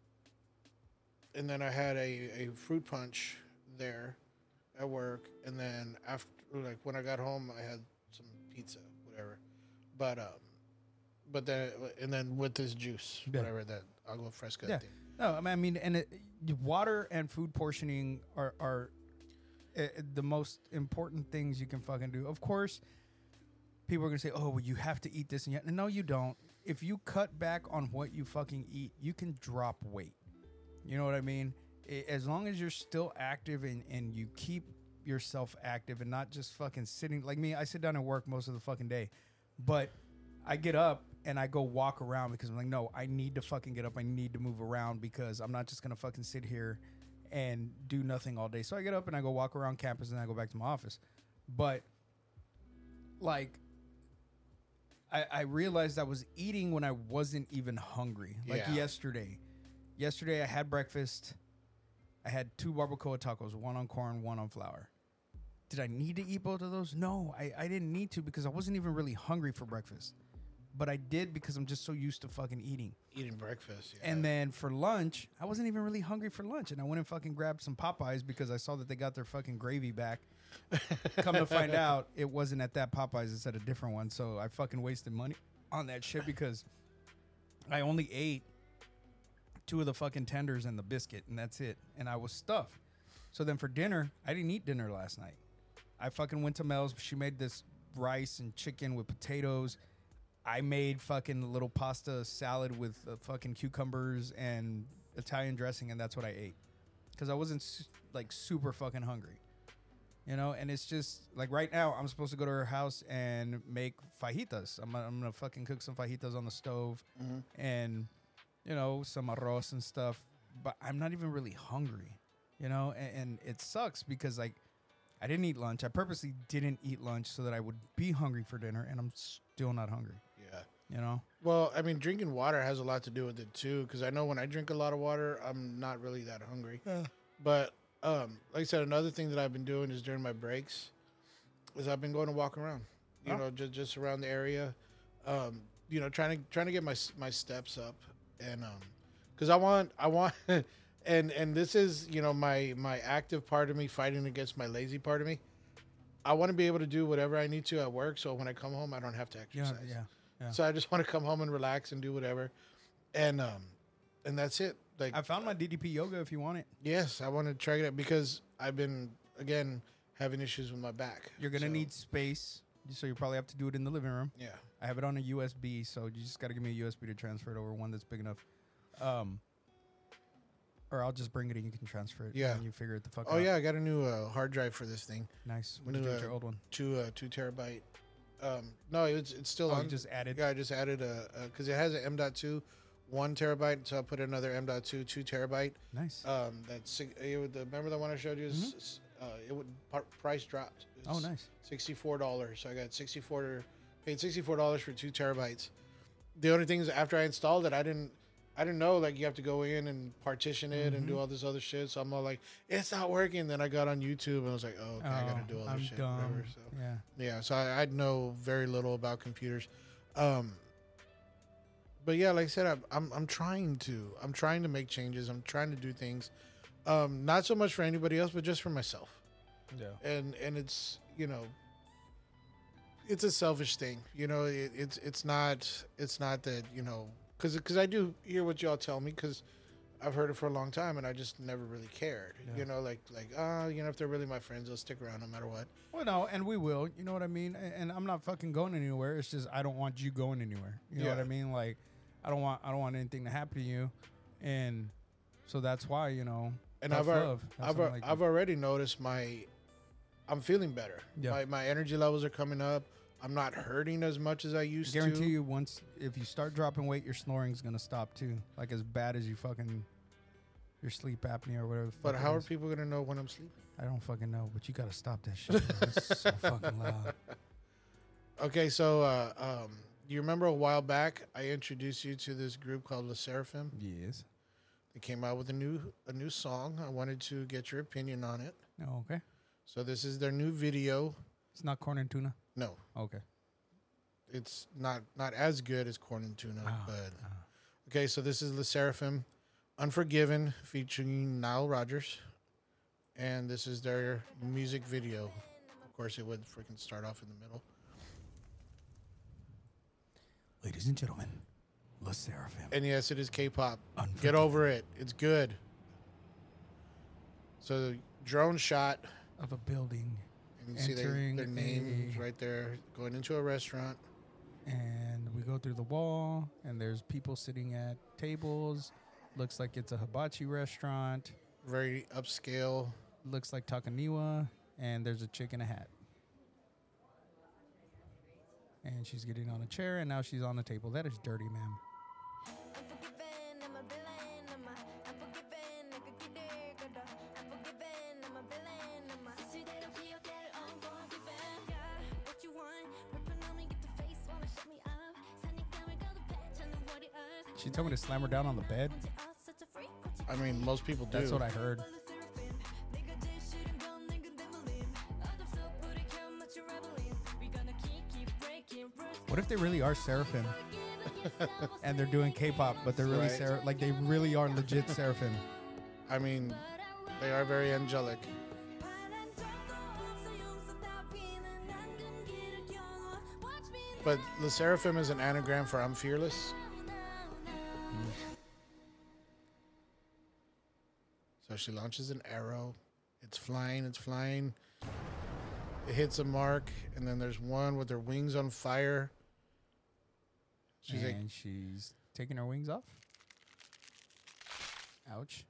and then I had a, a fruit punch there at work, and then after like when I got home, I had some pizza, whatever. But um, but then and then with this juice, Yeah. whatever that agua fresca Yeah. thing. No, I mean, and it, water and food portioning are are uh, the most important things you can fucking do. Of course, people are gonna say, "Oh, well, you have to eat this," and yet, no, you don't. If you cut back on what you fucking eat, you can drop weight. You know what I mean? As long as you're still active and, and you keep yourself active and not just fucking sitting like me, I sit down and work most of the fucking day. But I get up and I go walk around because I'm like, no, I need to fucking get up. I need to move around because I'm not just gonna fucking sit here and do nothing all day. So I get up and I go walk around campus and I go back to my office. But like I, I realized I was eating when I wasn't even hungry. Like Yeah. yesterday. Yesterday I had breakfast. I had two barbacoa tacos, one on corn, one on flour. Did I need to eat both of those? No, I, I didn't need to because I wasn't even really hungry for breakfast. But I did because I'm just so used to fucking eating. Eating breakfast. Yeah. And then for lunch, I wasn't even really hungry for lunch. And I went and fucking grabbed some Popeyes because I saw that they got their fucking gravy back. Come to find out, it wasn't at that Popeyes. It's at a different one. So I fucking wasted money on that shit because I only ate two of the fucking tenders and the biscuit, and that's it. And I was stuffed. So then for dinner, I didn't eat dinner last night. I fucking went to Mel's. She made this rice and chicken with potatoes. I made fucking little pasta salad with uh, fucking cucumbers and Italian dressing, and that's what I ate because I wasn't su- like super fucking hungry, you know. And it's just like right now, I'm supposed to go to her house and make fajitas. I'm, I'm gonna fucking cook some fajitas on the stove, and you know some arroz and stuff. But I'm not even really hungry, you know. And, and it sucks because like I didn't eat lunch. I purposely didn't eat lunch so that I would be hungry for dinner, and I'm still not hungry. Yeah. You know. Well, I mean, drinking water has a lot to do with it too, because I know when I drink a lot of water, I'm not really that hungry. But um, like I said, another thing that I've been doing is during my breaks, is I've been going to walk around. You Oh. know, just just around the area, um, you know, trying to trying to get my my steps up, and um, because I want I want. And and this is you know my my active part of me fighting against my lazy part of me. I want to be able to do whatever I need to at work, so when I come home, I don't have to exercise. Yeah. Yeah. So I just want to come home and relax and do whatever, and um, and that's it. Like I found my DDP yoga if you want it. yes, I want to try it out because I've been again having issues with my back. You're gonna So, need space, so you probably have to do it in the living room. yeah. I have it on a USB, so you just got to give me a USB to transfer it over one that's big enough. Um, or I'll just bring it and you can transfer it. Yeah. and you figure it the fuck out. Oh out. yeah, I got a new uh, hard drive for this thing, nice. What did you New, do with uh, your old one? two uh, two terabyte. Um, no, it's it's still Oh, on. just added. yeah, I just added a because it has an M.2 one terabyte, so I put another M.2 two terabyte. Nice. Um, that's it would, the, remember the one I showed you? Is, s- Uh, it would par- price dropped. Mm-hmm. oh, nice. Sixty-four dollars. So I got sixty-four. Paid sixty-four dollars for two terabytes. The only thing is, after I installed it, I didn't. I didn't know like you have to go in and partition it and Mm-hmm. do all this other shit. So I'm all like, it's not working. Then I got on YouTube and I was like, oh, okay, I gotta do all I'm this shit. dumb. Whatever. So Yeah. yeah, so I, I know very little about computers. Um, but yeah, like I said, I'm, I'm I'm trying to I'm trying to make changes. I'm trying to do things, um, not so much for anybody else, but just for myself. Yeah. And and it's you know, it's a selfish thing. You know, it, it's it's not it's not that you know because because I do hear what y'all tell me because. I've heard it for a long time, and I just never really cared. Yeah. You know, like like ah, you know, if they're really my friends, they'll stick around no matter what. Well, no, and we will. You know what I mean? And I'm not fucking going anywhere. It's just I don't want you going anywhere. You know what I mean? Like, I don't want I don't want anything to happen to you, and so that's why you know. and I've. I've what I al- like I've already noticed my I'm feeling better. Yeah. My my energy levels are coming up. I'm not hurting as much as I used guarantee to. Guarantee you once if you start dropping weight, your snoring's gonna stop too. Like as bad as you fucking your sleep apnea or whatever. But how are people gonna know when I'm sleeping? I don't fucking know, but you gotta stop that shit. It's so fucking loud. Okay, so uh, um, you remember a while back I introduced you to this group called Le Seraphim. Yes. They came out with a new a new song. I wanted to get your opinion on it. Oh, okay. So this is their new video. It's not corn and tuna. No, Okay. it's not not as good as Corn and Tuna, Ah, but okay. So this is the Seraphim, Unforgiven, featuring Nile Rodgers, and this is their music video. Of course, it would freaking start off in the middle. Ladies and gentlemen, Le Seraphim. And yes, it is K-pop. Get over it. It's good. So drone shot, Of a building, and you see they, Entering their names a- right there, going into a restaurant. and we go through the wall, and there's people sitting at tables. Looks like it's a hibachi restaurant. Very upscale. Looks like Takaniwa, and there's a chick in a hat. And she's getting on a chair, and now she's on the table. That is dirty, ma'am. tell me to slam her down on the bed? I mean, most people do. That's what I heard. What if they really are Seraphim? and they're doing K-pop, but they're really right. Like they really are legit Seraphim. I mean, they are very angelic. But the Seraphim is an anagram for I'm fearless. She launches an arrow. It's flying, it's flying. It hits a mark, and then there's one with her wings on fire. She's and like, she's taking her wings off. Ouch.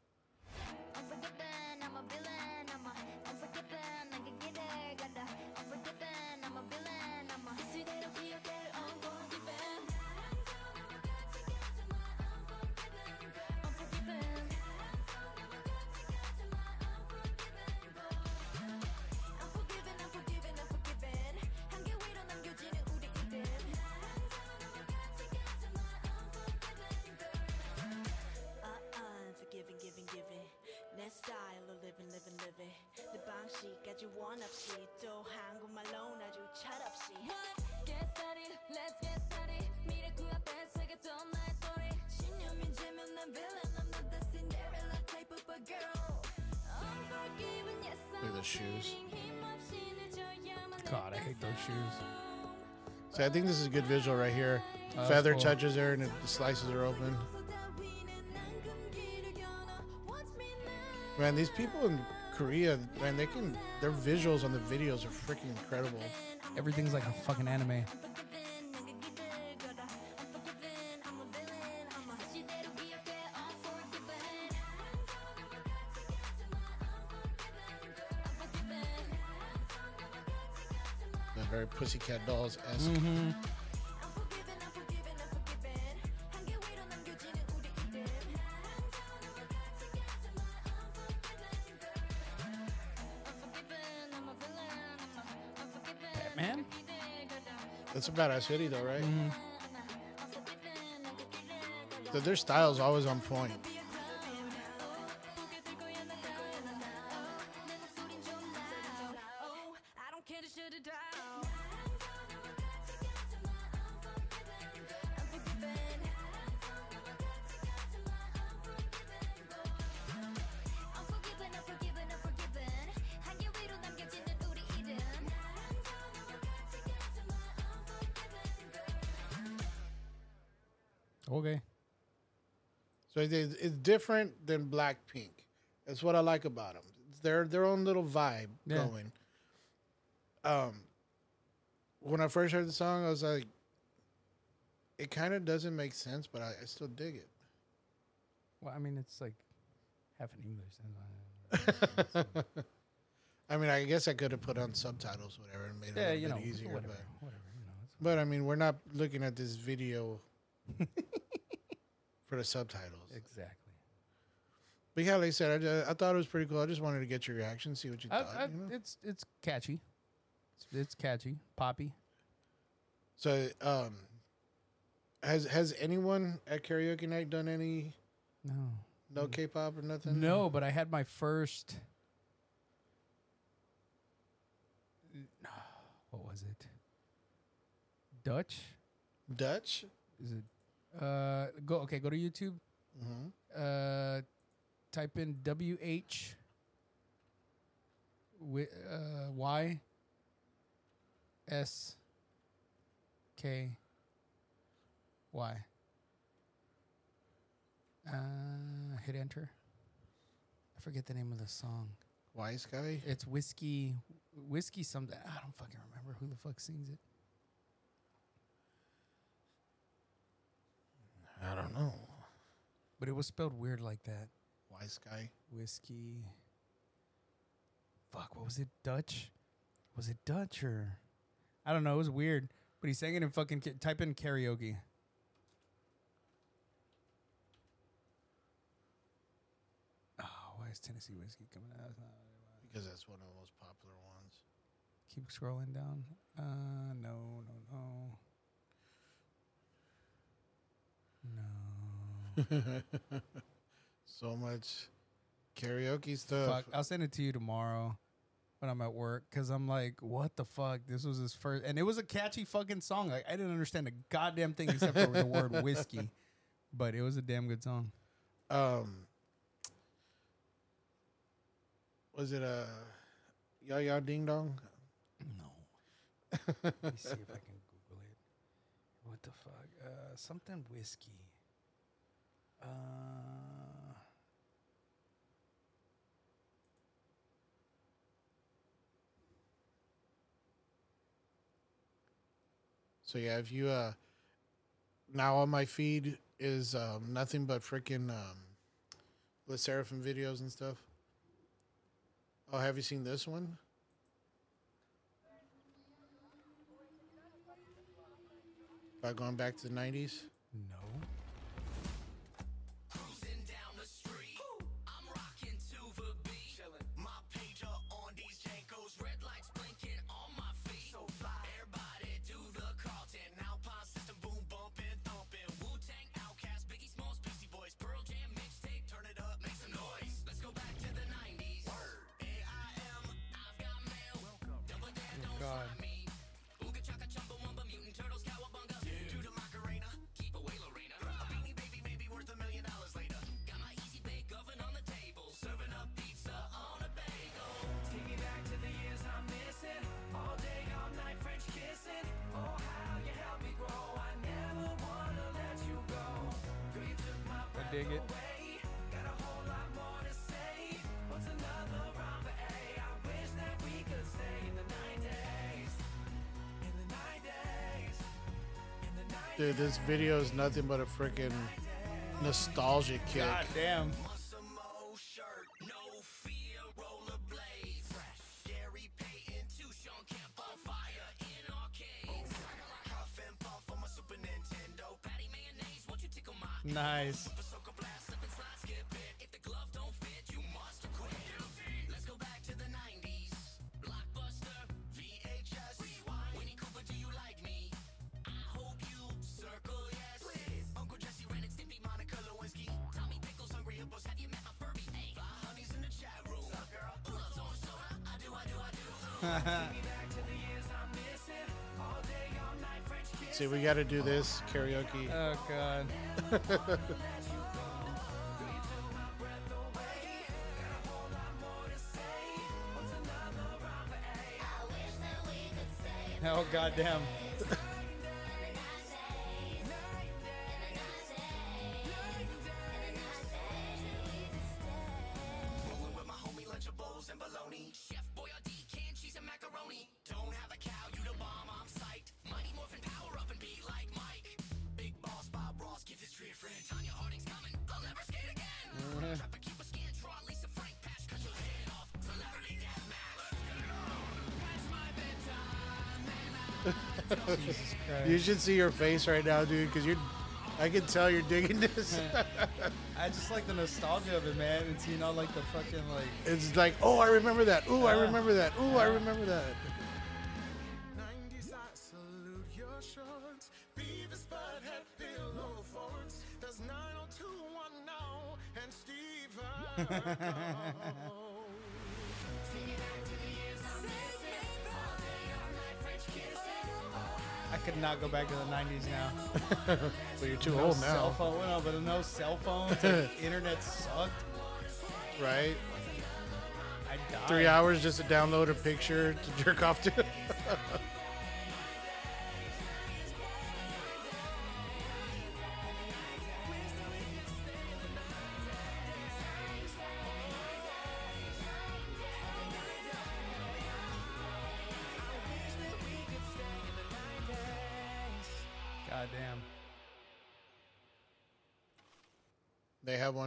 방식까지 원 없이 또 한국말로 아주 철없이. Get started, let's get started. 미래 그 앞에 새겼던 나의 소리. 신념이 지면 난 villain, I'm not the Cinderella type of a girl. Unforgiven, yes, Look at I'm the shoes. fading. 힘없이 늦어야만 God, I hate those shoes. so I think this is a good visual right here. Oh, that's Feather cool. touches her, and it, the slices are open. Man, these people in Korea, man, they can. Their visuals on the videos are freaking incredible. Everything's like a fucking anime. They're very Pussycat Dolls esque. Mm-hmm. Badass hoodie, though, right? Mm-hmm. So their style's always on point. It- it's different than Blackpink. That's what I like about them. It's their their own little vibe Yeah. going. Um, when I first heard the song, I was like, it kind of doesn't make sense, but I, I still dig it. Well, I mean, it's like half in English. I mean, I guess I could have put on subtitles, whatever, and made it yeah, a little you know, bit easier. whatever, But, whatever. You know, but I mean, we're not looking at this video for the subtitles. exactly. But yeah, like I said, I, ju- I thought it was pretty cool. I just wanted to get your reaction, see what you I, thought. I, you know? It's it's catchy. It's, it's catchy, poppy. So, um, has has anyone at karaoke night done any No, no K-pop or nothing? no, but I had my first. What was it? Dutch? Dutch. Is it? Uh, go okay. Go to YouTube. hmm Uh, type in W H. wi- uh, Y. S. K. Y. Uh, hit enter. I forget the name of the song. Wise guy. It's whiskey, whiskey something. I don't fucking remember who the fuck sings it. I don't know. But it was spelled weird like that. Wise guy. Whiskey. Fuck, what was it? Dutch? Was it Dutch or? I don't know. It was weird. But he sang it in fucking. Type in karaoke. Oh, why is Tennessee whiskey coming out? That's not what. Because that's one of the most popular ones. Keep scrolling down. Uh, no, no, no. No. So much karaoke stuff. Fuck, I'll send it to you tomorrow when I'm at work because I'm like, what the fuck? This was his first, and it was a catchy fucking song. Like I didn't understand a goddamn thing except for the word whiskey, but it was a damn good song. Um, was it a Ya Ya Ding Dong? No, let me see if I can Google it. What the fuck? Something whiskey. Uh, So yeah, if you uh now on my feed is um nothing but freaking um Le Seraphim videos and stuff. Oh, have you seen this one? About going back to the nineties? no. Dig it. Dude, this video is nothing but a freaking nostalgia kick. God damn. See, we got to do this karaoke. Oh God. oh goddamn. You should see your face right now, dude, because you're. I can tell you're digging this. I just like the nostalgia of it, man. It's you know like the fucking like it's like, oh, I remember that. Ooh, I remember that. Ooh, I remember that. Back to the '90s now. But you're too No old cell now, phone, no, but no cell phones. Like, internet sucked. right? I died. Three hours just to download a picture to jerk off to.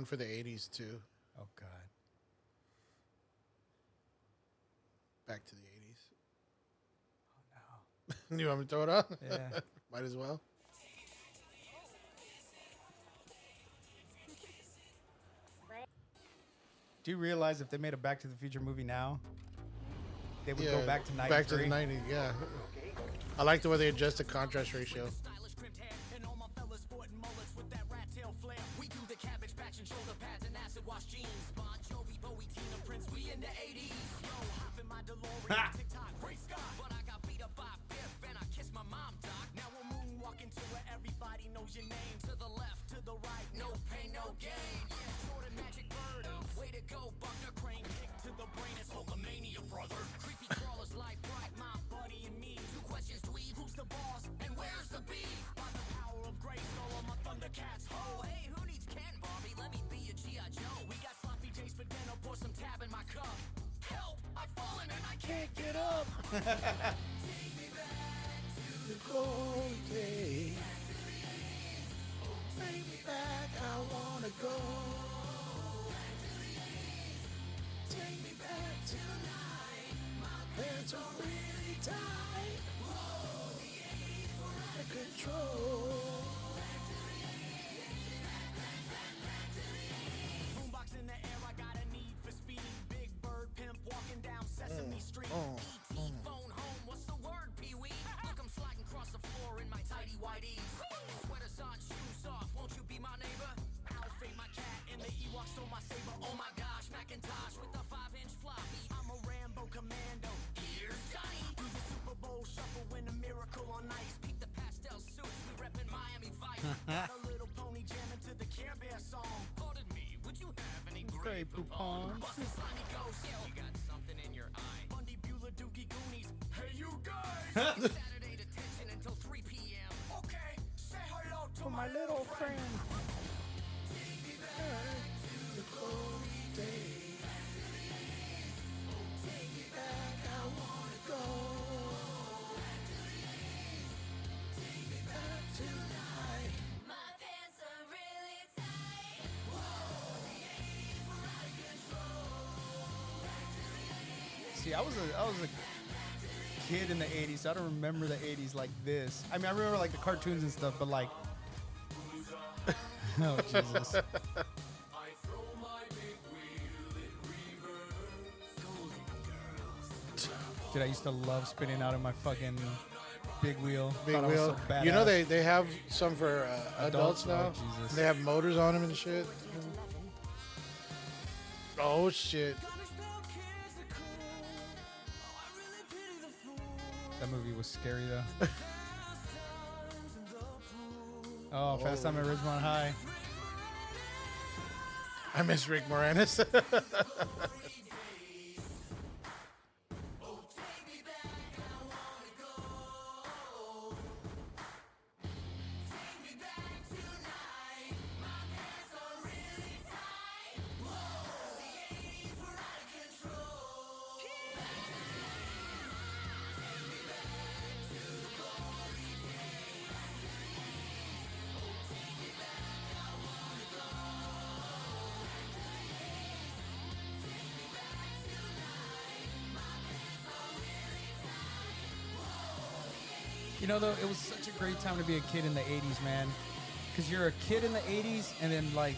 for the 80s too. Oh God. Back to the 80s. Oh, no. you want me to throw it on? Yeah. Might as well. Do you realize if they made a Back to the Future movie now, they would Yeah, go back to '93? Back to the 90s, yeah. I like the way they adjust the contrast ratio. See, I was a I was a kid in the '80s. So I don't remember the '80s like this. I mean, I remember like the cartoons and stuff, but like, oh Jesus! Dude, I used to love spinning out of my fucking big wheel. Big Thought I was wheel. so you know badass. they they have some for uh, adults, Adults? now. Oh, Jesus. They have motors on them and shit. Oh shit! Movie was scary though. oh, Fast Time at Ridgemont High. I miss Rick Moranis. know, though, it was such a great time to be a kid in the 80s, man. Because you're a kid in the 80s and then, like,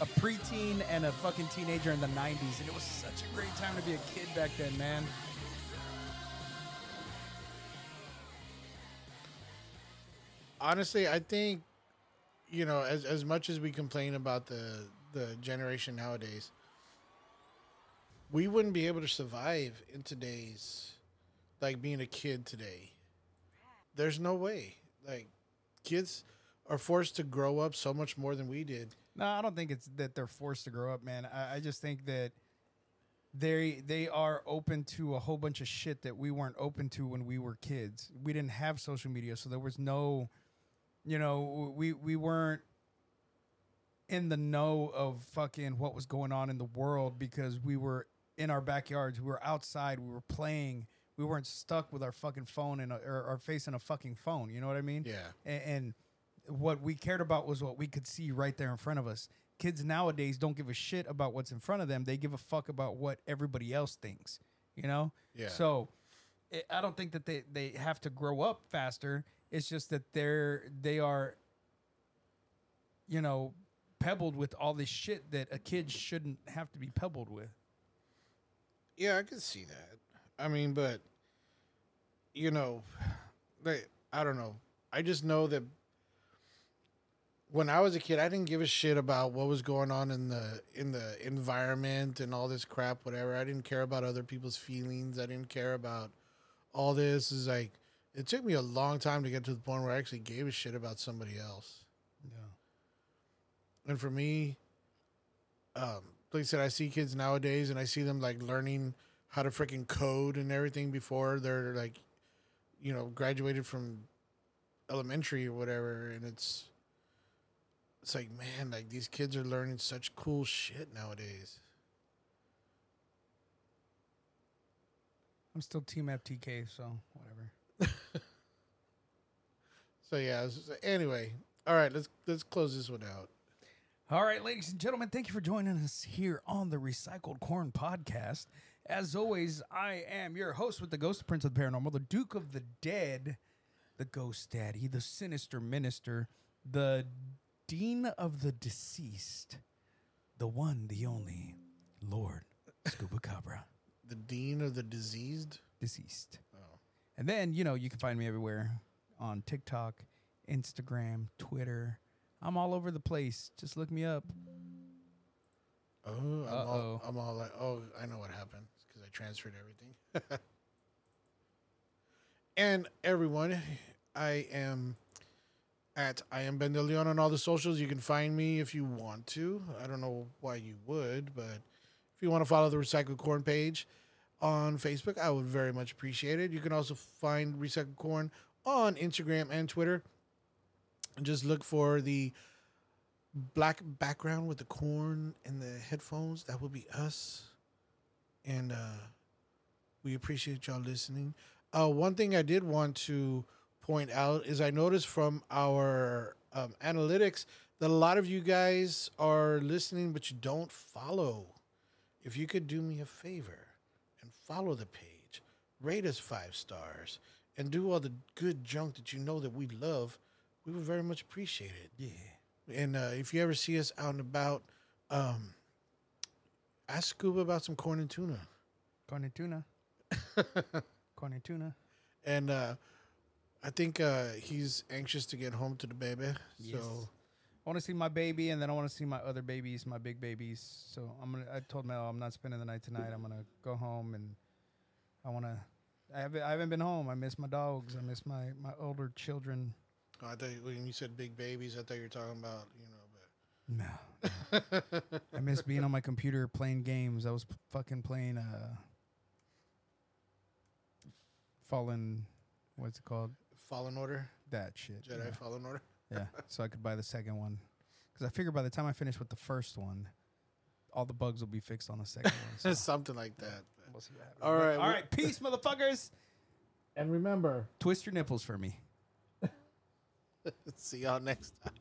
a preteen and a fucking teenager in the 90s. And it was such a great time to be a kid back then, man. Honestly, I think you know, as as much as we complain about the the generation nowadays, we wouldn't be able to survive in today's like being a kid today. There's no way. Like kids are forced to grow up so much more than we did. No, I don't think it's that they're forced to grow up, man. I, I just think that they they are open to a whole bunch of shit that we weren't open to when we were kids. We didn't have social media, so there was no, you know, we we weren't in the know of fucking what was going on in the world because we were in our backyards, we were outside, we were playing. We weren't stuck with our fucking phone and uh, or our face in a fucking phone. You know what I mean? Yeah. and, and what we cared about was what we could see right there in front of us. Kids nowadays don't give a shit about what's in front of them. They give a fuck about what everybody else thinks. You know? Yeah. So it, I don't think that they, they have to grow up faster. It's just that they're they are you know pebbled with all this shit that a kid shouldn't have to be pebbled with. Yeah, I can see that. I mean, but you know, they I don't know. I just know that when I was a kid, I didn't give a shit about what was going on in the in the environment and all this crap whatever. I didn't care about other people's feelings. I didn't care about all this is like it took me a long time to get to the point where I actually gave a shit about somebody else. Yeah. And for me, um, like I said, I see kids nowadays and I see them like learning how to freaking code and everything before they're like, you know, graduated from elementary or whatever. And it's, it's like, man, like these kids are learning such cool shit nowadays. I'm still Team FTK, so whatever. So yeah. Anyway, all right. Let's let's close this one out. All right, ladies and gentlemen, thank you for joining us here on the Recycled Corn Podcast. As always, I am your host with the Ghost Prince of the Paranormal, the Duke of the Dead, the Ghost Daddy, the Sinister Minister, the Dean of the Deceased, the one, the only, Lord Scuba Cabra, The dean of the diseased. deceased. Oh. And then, you know, you can find me everywhere on TikTok, Instagram, Twitter. I'm all over the place. Just look me up. Oh, I'm all, Uh-oh. I'm all like, oh, I know what happened I transferred everything. and everyone, I am at I am Ben De Leon on all the socials. You can find me if you want to. I don't know why you would, but if you want to follow the Recycled Corn page on Facebook, I would very much appreciate it. You can also find Recycled Corn on Instagram and Twitter. Just look for the black background with the corn and the headphones. That will be us. And uh, we appreciate y'all listening. Uh, one thing I did want to point out is I noticed from our um, analytics that a lot of you guys are listening, but you don't follow. If you could do me a favor and follow the page, rate us five stars, and do all the good junk that you know that we love, we would very much appreciate it. Yeah. And uh, if you ever see us out and about, um, ask Scuba about some corn and tuna. Corn and tuna. Corn and tuna. And uh, I think uh, he's anxious to get home to the baby. Yes. So I want to see my baby, and then I want to see my other babies, my big babies. So I'm gonna. I told Mel I'm not spending the night tonight. I'm gonna go home, and I want to. I haven't. I haven't been home. I miss my dogs. I miss my my older children. oh, I thought when you said big babies, I thought you were talking about you know. No. no. I miss being on my computer playing games. I was p- fucking playing uh Fallen what's it called? Fallen Order, That shit. Jedi yeah. Fallen Order. Yeah, so I could buy the second one. Because I figured by the time I finish with the first one, all the bugs will be fixed on the second one. So Something like that. we'll see what happens. All right, All we- right. Peace, motherfuckers. And remember, Twist your nipples for me. see y'all next time.